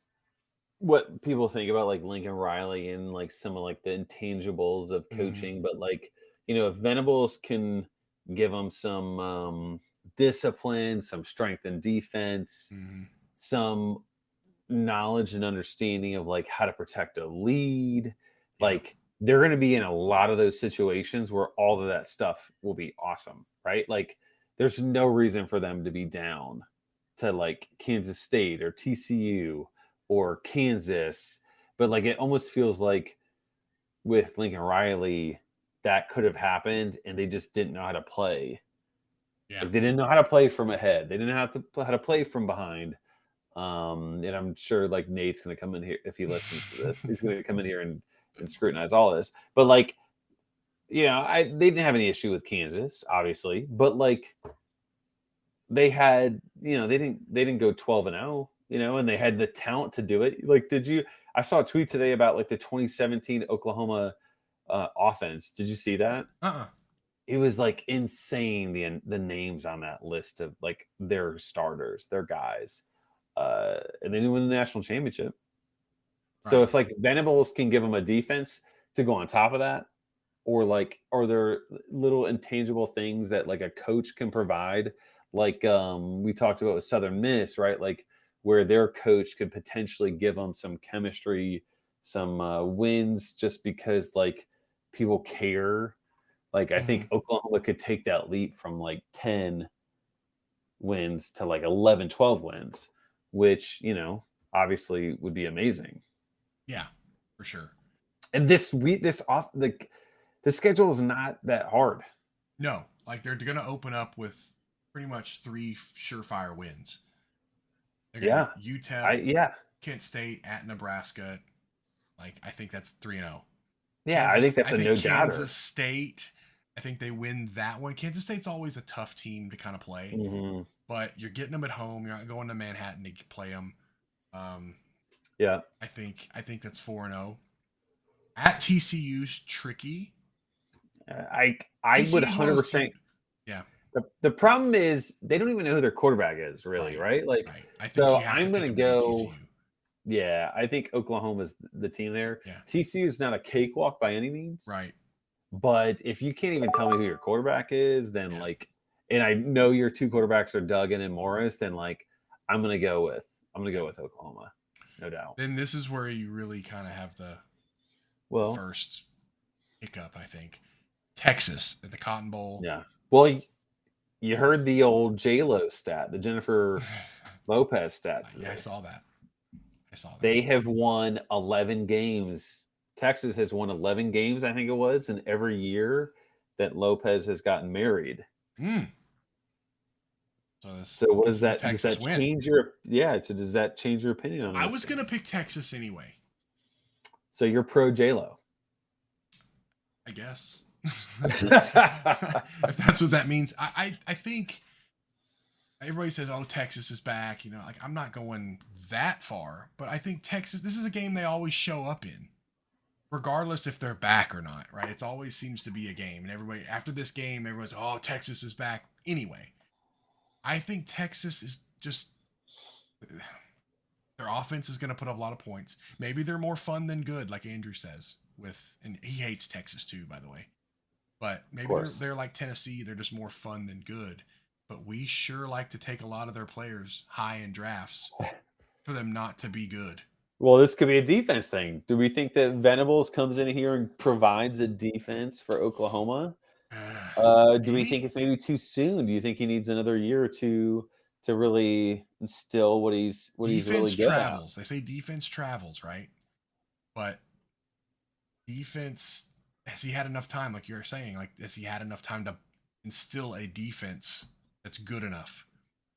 D: what people think about like Lincoln Riley and like some of like the intangibles of
C: Mhm.
D: coaching, but like you know, if Venables can give them some um, discipline, some strength in defense,
C: Mhm.
D: some knowledge and understanding of like how to protect a lead, like they're going to be in a lot of those situations where all of that stuff will be awesome, right? Like there's no reason for them to be down to like Kansas State or TCU or Kansas, but like it almost feels like with Lincoln Riley that could have happened and they just didn't know how to play.
C: Yeah.
D: Like they didn't know how to play from ahead. They didn't have to how to play from behind. Um, and I'm sure like Nate's gonna come in here if he listens to this. He's gonna come in here and, and scrutinize all this. But like, you know, I they didn't have any issue with Kansas, obviously, but like they had, you know, they didn't they didn't go 12 and 0, you know, and they had the talent to do it. Like, did you I saw a tweet today about like the 2017 Oklahoma uh, offense. Did you see that?
C: Uh-uh.
D: it was like insane the the names on that list of like their starters, their guys, uh, and they didn't win the national championship. So if like Venables can give them a defense to go on top of that, or like are there little intangible things that like a coach can provide, like um, we talked about with Southern Miss, right? Like where their coach could potentially give them some chemistry, some uh, wins, just because like people care like I think mm-hmm. Oklahoma could take that leap from like 10 wins to like 11, 12 wins, which, you know, obviously would be amazing.
C: Yeah, for sure.
D: And this week, this off the the schedule is not that hard.
C: No, like they're going to open up with pretty much three surefire wins. They're UTEP,
D: I yeah.
C: Kent State, at Nebraska. Like I think that's three and zero.
D: Yeah, I think that's a no doubter.
C: Kansas State. I think they win that one. Kansas State's always a tough team to kind of play,
D: Mhm.
C: but you're getting them at home. You're not going to Manhattan to play them. Um,
D: Yeah.
C: I think I think that's four and zero. At TCU's tricky.
D: Uh, I I
C: TCU's
D: would
C: hundred
D: percent.
C: Yeah.
D: the, the problem is they don't even know who their quarterback is, really, right? Like
C: Right. I think
D: so
C: you have to
D: I'm
C: them to
D: go-
C: TCU.
D: Yeah, I think Oklahoma's the team there.
C: Yeah.
D: TCU is not a cakewalk by any means,
C: Right.
D: but if you can't even tell me who your quarterback is, then
C: Yeah.
D: like, and I know your two quarterbacks are Duggan and Morris, then like, I'm gonna go with I'm gonna go with Oklahoma, no doubt.
C: Then this is where you really kind of have the
D: Well,
C: first hiccup, I think. Texas at the Cotton Bowl.
D: yeah. Well, you heard the old J Lo stat, the Jennifer Lopez stat.
C: Uh, yeah, I saw that. I saw that.
D: They have won 11 games. Texas has won 11 games, I think it was, in every year that Lopez has gotten married.
C: Mm. So, this,
D: So what does that does that
C: win.
D: change your yeah, so does that change your opinion on
C: it?
D: I
C: was gonna pick Texas anyway.
D: So you're pro J Lo.
C: I guess. if that's what that means, I, I I think everybody says, "Oh, Texas is back." You know, like I'm not going that far, but I think Texas. This is a game they always show up in, regardless if they're back or not. Right? It's always seems to be a game, and everybody after this game, everyone's, "Oh, Texas is back." Anyway, I think Texas is just. Their offense is going to put up a lot of points. Maybe they're more fun than good, like Andrew says. With and he hates Texas too, by the way. But maybe they're, they're like Tennessee. They're just more fun than good. But we sure like to take a lot of their players high in drafts for them not to be good.
D: Well, this could be a defense thing. Do we think that Venables comes in here and provides a defense for Oklahoma? Uh, do we think it's maybe too soon? Do you think he needs another year or two to really instill what he's what
C: defense
D: he's really good at?
C: travels. They say defense travels, right? But defense has he had enough time, like you're saying, like has he had enough time to instill a defense that's good enough?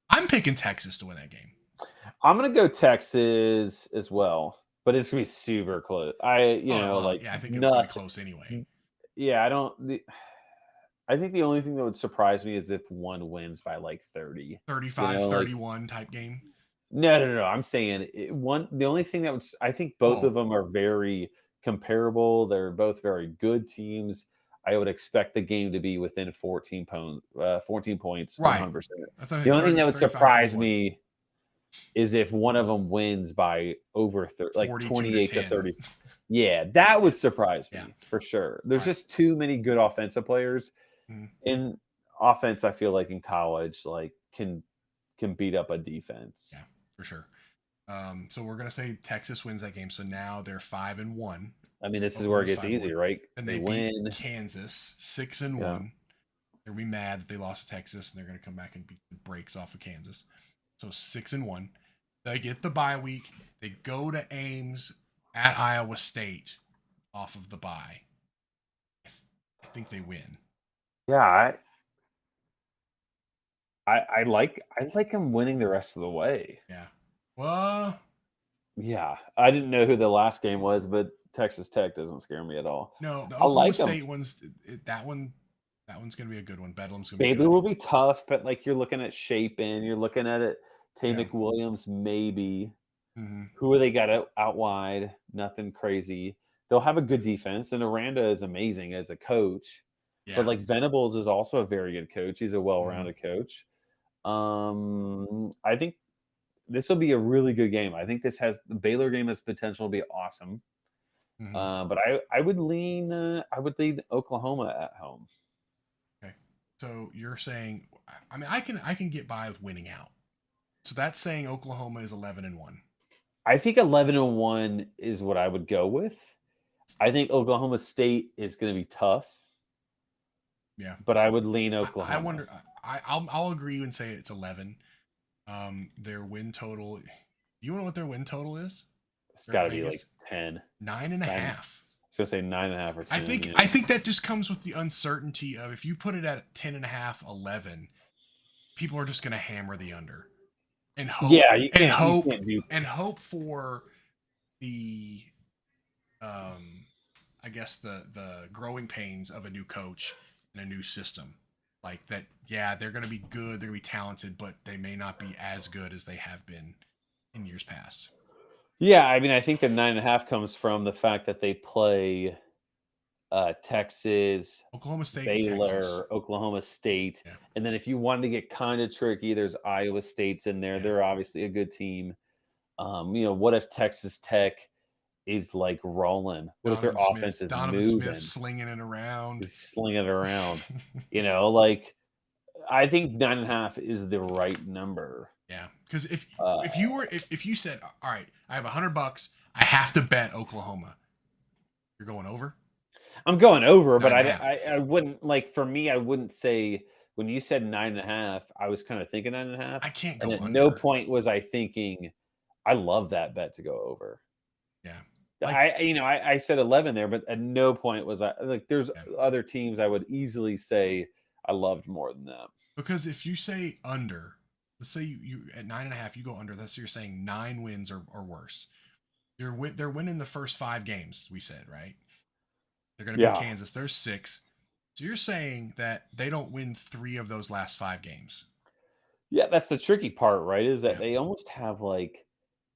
C: I'm picking Texas to win that game.
D: I'm gonna go Texas as well, but it's gonna be super close. I you know
C: Uh,
D: like
C: yeah, I think it's gonna be close anyway.
D: Yeah, I don't. The, I think the only thing that would surprise me is if one wins by like 30.
C: 35
D: know, like-
C: 31 type game.
D: No, no, no. I'm saying it, one. The only thing that would I think both
C: Oh.
D: of them are very comparable. They're both very good teams. I would expect the game to be within 14 points. Uh, 14 points.
C: Right.
D: 100%.
C: That's
D: The only thing that would surprise me is if one of them wins by over thir- like
C: 42 to
D: 28 to 30. Yeah, that would surprise me
C: Yeah.
D: for sure. There's
C: Right.
D: just too many good offensive players.
C: Mhm.
D: In offense, I feel like in college, like can can beat up a defense.
C: Yeah. for sure. Um, so we're gonna say Texas wins that game. So now they're five and one.
D: I mean, this is where it gets
C: 5-1.
D: easy, right?
C: and
D: they,
C: they,
D: win.
C: Kansas six and
D: Yeah.
C: one. They're be mad that they lost to Texas, and they're gonna come back and beat the brakes off of Kansas. So six and one. They get the bye week. They go to Ames at Iowa State off of the bye. I, th- I think they win.
D: Yeah, I, I I like I like them winning the rest of the way.
C: Yeah. Well,
D: Yeah, I didn't know who the last game was, but Texas Tech doesn't scare me at all.
C: no, the
D: I
C: Oklahoma
D: like 'em.
C: State one's that one. That one's gonna be a good one. Bedlam's gonna be
D: Baylor
C: good.
D: will be tough, but like you're looking at Shapen, you're looking at it. Taye
C: Yeah.
D: McWilliams, maybe.
C: Mhm.
D: Who are they got out, out wide? Nothing crazy. They'll have a good defense, and Aranda is amazing as a coach.
C: Yeah.
D: But like Venables is also a very good coach. He's a well-rounded coach. Um, I think this will be a really good game. I think this has the Baylor game has potential to be awesome.
C: Mhm.
D: Uh, but I I would lean uh, I would lean Oklahoma at home.
C: Okay, so you're saying, I mean, I can I can get by with winning out. So that's saying Oklahoma is 11 and one.
D: I think 11 and 1 is what I would go with. I think Oklahoma State is going to be tough,
C: Yeah.
D: but I would lean
C: I-
D: Oklahoma.
C: I wonder. I I'll I'll agree and say it's 11. Um, their win total. You want to know what their win total is?
D: It's got to be like 10.
C: Nine and a
D: Nine.
C: half.
D: I was to say nine and a half or 10.
C: I think
D: yeah.
C: I think that just comes with the uncertainty of if you put it at 10 and a half, 11, people are just going to hammer the under and hope
D: yeah, you
C: and
D: you
C: hope
D: can't do
C: and hope for the um i guess the the growing pains of a new coach and a new system like that yeah they're going to be good they're going to be talented but they may not be as good as they have been in years past
D: Yeah, I mean, I think the nine and a half comes from the fact that they play uh, Texas,
C: oklahoma state and Texas.
D: Baylor, Oklahoma State,
C: Yeah.
D: and then if you wanted to get kind of tricky, there's Iowa State's in there.
C: Yeah.
D: They're obviously a good team. Um, you know, what if Texas Tech is like rolling? What if their
C: Donovan Smith-
D: offense is
C: Donovan
D: moving,
C: Smith slinging it around.
D: slinging it around? you know, like I think nine and a half is the right number.
C: Yeah, because if
D: Uh,
C: if you were if, if you said, all right, I have a hundred bucks, I have to bet Oklahoma. You're going over.
D: I'm going over, but I,
C: I, and a
D: I I wouldn't like for me. I wouldn't say when you said nine and a half. I was kind of thinking nine and a half,
C: I can't go
D: and at
C: under.
D: no point was I thinking I love that bet to go over.
C: Yeah. Like-
D: I you know I, I said 11 there, but at no point was I like. There's
C: Yeah.
D: other teams I would easily say I loved more than that.
C: Because if you say under, let's say you, you at nine and a half, you go under. That's you're saying nine wins or, or worse. You're win, they're winning the first five games. We said right. They're going to
D: Yeah.
C: be Kansas. They're six. So you're saying that they don't win three of those last five games.
D: Yeah, that's the tricky part, right? Is that
C: Yeah.
D: they almost have like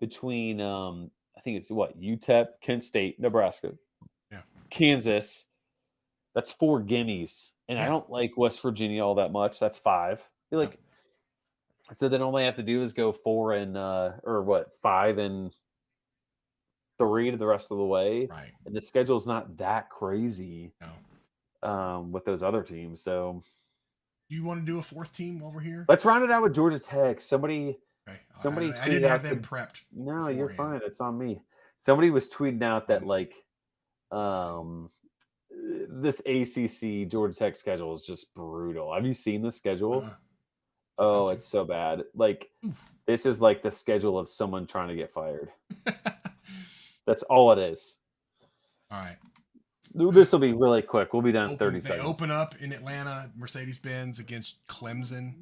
D: between um I think it's what UTEP, Kent State, Nebraska,
C: Yeah.
D: Kansas. That's four gimmies, and I don't like West Virginia all that much. That's five.
C: Yeah.
D: like so then all they have to do is go four and uh or what five and three to the rest of the way,
C: Right.
D: and the schedule's not that crazy
C: No.
D: um with those other teams. So
C: You want to do a fourth team while we're here?
D: let's round it out with Georgia Tech. Somebody
C: Okay.
D: Somebody
C: I, I didn't
D: tweeted
C: have
D: out
C: them
D: to-
C: prepped.
D: No, you're fine. It's on me. Somebody was tweeting out that like um this ACC Georgia Tech schedule is just brutal. Have you seen the schedule?
C: Uh,
D: oh, it's so bad. Like this is like the schedule of someone trying to get fired. That's all it is.
C: all right.
D: This will be really quick. We'll be done in
C: Open-
D: 30
C: they
D: seconds.
C: open up in Atlanta, Mercedes Benz against Clemson.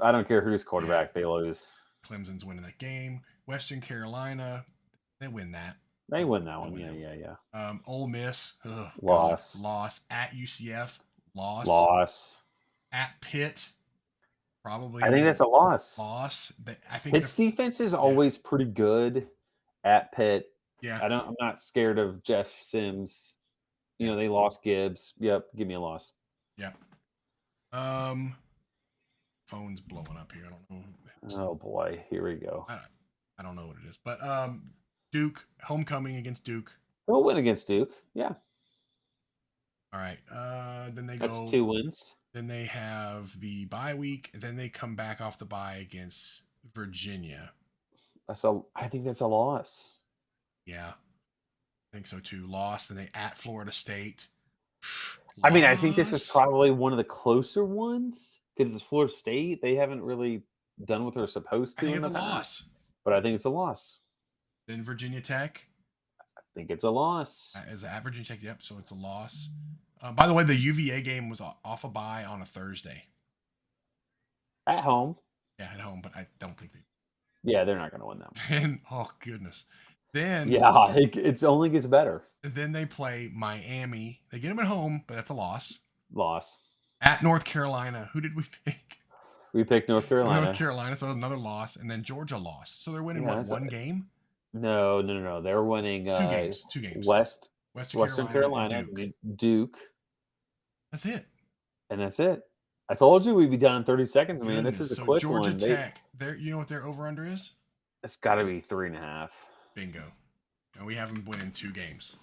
D: I don't care who's quarterback, they lose.
C: Clemson's winning that game. Western Carolina, they win that.
D: They win that one.
C: win
D: Yeah,
C: that
D: yeah, yeah.
C: Um, Ole Miss, ugh, God,
D: Loss.
C: loss at UCF, loss,
D: Loss.
C: at Pitt, probably.
D: I think that's a loss.
C: loss. I think. The-
D: defense is always pretty good at Pitt.
C: yeah,
D: I don't. I'm not scared of Jeff Sims. You know they lost Gibbs. Yep, give me a loss.
C: yeah. Um, phone's blowing up here. I don't know.
D: Oh boy, here we go.
C: I don't know what it is, but um, Duke homecoming against Duke.
D: They'll win against Duke. Yeah,
C: All right. Uh, then they go,
D: that's
C: go.
D: two wins.
C: Then they have the bye week. And then they come back off the bye against Virginia.
D: That's a. I think that's a loss.
C: Yeah, I think so too. Lost. Then they at Florida State.
D: I mean, I think this is probably one of the closer ones because it's Florida State. They haven't really done what they're supposed
C: I
D: to.
C: think
D: in
C: it's a loss.
D: but I think it's a loss.
C: Then Virginia Tech
D: I think it's a loss.
C: uh, is at Virginia Tech. Yep. So it's a loss. Uh, by the way, the UVA game was off a bye on a Thursday.
D: At home,
C: Yeah, at home, but I don't think they.
D: yeah, they're not going to win that. one.
C: Then oh goodness. Then
D: Yeah, it, it's only gets better.
C: Then they play Miami. They get them at home, but that's a loss.
D: Loss.
C: At North Carolina, who did we pick?
D: We picked North Carolina.
C: North Carolina, so another loss, and then Georgia lost. So they're winning
D: Yeah,
C: what one
D: a-
C: game,
D: No, no, no, no. They're winning
C: two
D: uh,
C: games, two games.
D: West
C: Western,
D: Western
C: Carolina,
D: Carolina,
C: Duke.
D: Duke.
C: That's it.
D: and that's it. I told you we'd be done in 30 seconds, man. This is a
C: so
D: quick
C: Georgia
D: one. They,
C: Tech. There, you know what their over under is?
D: it's got to be three and a half.
C: Bingo. And we have them winning two games.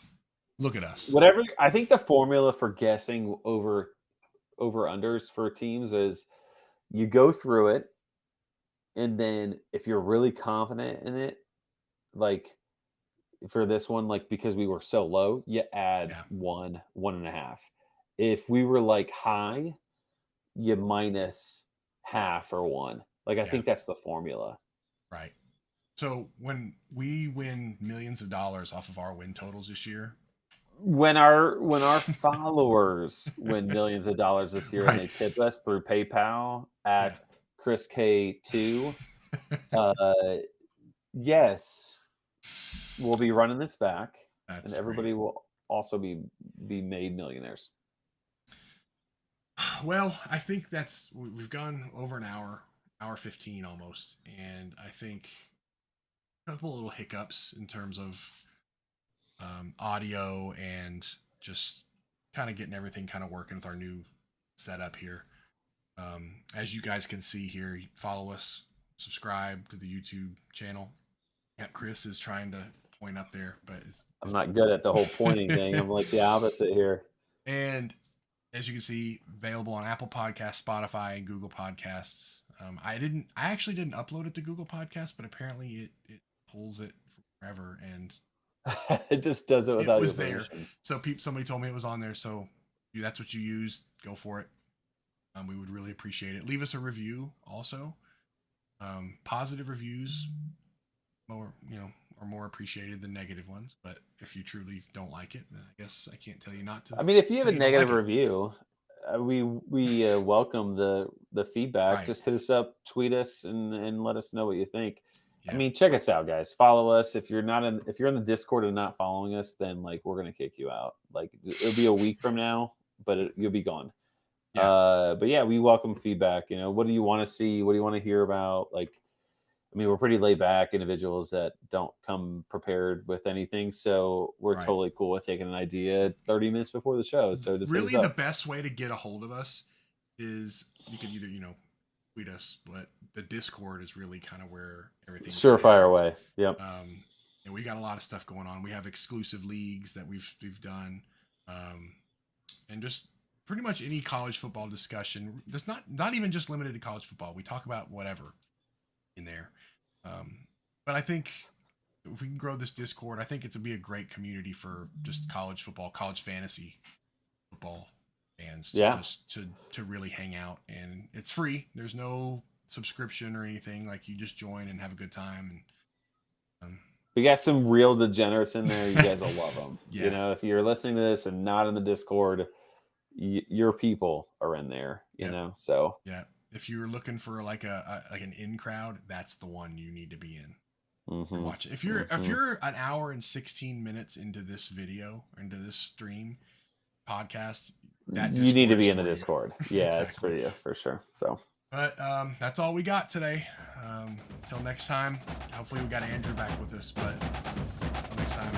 C: Look at us.
D: Whatever. I think the formula for guessing over over unders for teams is you go through it, and then if you're really confident in it, like for this one, like because we were so low, you add
C: Yeah.
D: one, one and a half. If we were like high, you minus half or one. Like I
C: Yeah.
D: think that's the formula.
C: Right. So when we win millions of dollars off of our win totals this year,
D: When our when our followers win millions of dollars this year and they tip us through PayPal at Chris K two, uh, yes, we'll be running this back,
C: that's
D: and
C: great.
D: everybody will also be be made millionaires.
C: Well, I think that's we- we've gone over an hour, hour fifteen almost, and I think a couple little hiccups in terms of um, audio and just kind of getting everything kind of working with our new setup here. Um, as you guys can see here, follow us, subscribe to the YouTube channel, Yeah, Chris is trying to point up there, but it's,
D: I'm not good at the whole pointing thing. I'm like the opposite here.
C: and as you can see, available on Apple Podcasts, Spotify, and Google Podcasts. Um, I didn't, I actually didn't upload it to Google Podcasts, but apparently it it pulls it forever. And
D: it just does it without
C: It
D: was
C: there. so peop somebody told me it was on there, so you, that's what you use. Go for it. Um, we would really appreciate it. Leave us a review also. Um, positive reviews more, you know, are more appreciated than negative ones. But if you truly don't like it, then I guess I can't tell you not to.
D: I mean, if you have a negative
C: like
D: review, uh, we we uh, welcome the the feedback.
C: Right.
D: Just hit us up, tweet us, and and let us know what you think. I mean, check us out, guys. Follow us. If you're not in, if you're in the Discord and not following us, then like we're gonna kick you out. Like it'll be a week from now, but it, you'll be gone.
C: Yeah.
D: Uh, but yeah, we welcome feedback. You know, what do you want to see? What do you want to hear about? Like, I mean, we're pretty laid back individuals that don't come prepared with anything, so we're
C: Right.
D: totally cool with taking an idea 30 minutes before the show. So
C: really the best way to get a hold of us is you can either you know tweet us, but the Discord is really kind of where everything
D: surefire away. Yep.
C: Um, and we got a lot of stuff going on. We have exclusive leagues that we've we've done, um, and just pretty much any college football discussion. There's not not even just limited to college football. We talk about whatever in there. Um, but I think if we can grow this Discord, I think it's gonna be a great community for just college football, college fantasy football fans. to
D: Yeah.
C: just to to really hang out, and it's free. There's no subscription or anything. Like you just join and have a good time. And um,
D: We got some real degenerates in there. You guys will love them.
C: Yeah.
D: You know, if you're listening to this and not in the Discord, y- your people are in there. You
C: Yep.
D: know, so
C: yeah, if you're looking for like a, a like an in crowd, that's the one you need to be in.
D: mhm.
C: Watch it. If you're if
D: Mhm.
C: you're an hour and 16 minutes into this video or into this stream podcast, that
D: you need to be in the
C: for you.
D: Discord. Yeah, it's for you for sure. So
C: But um, that's all we got today. Um, until next time, hopefully we got Andrew back with us. But until next time,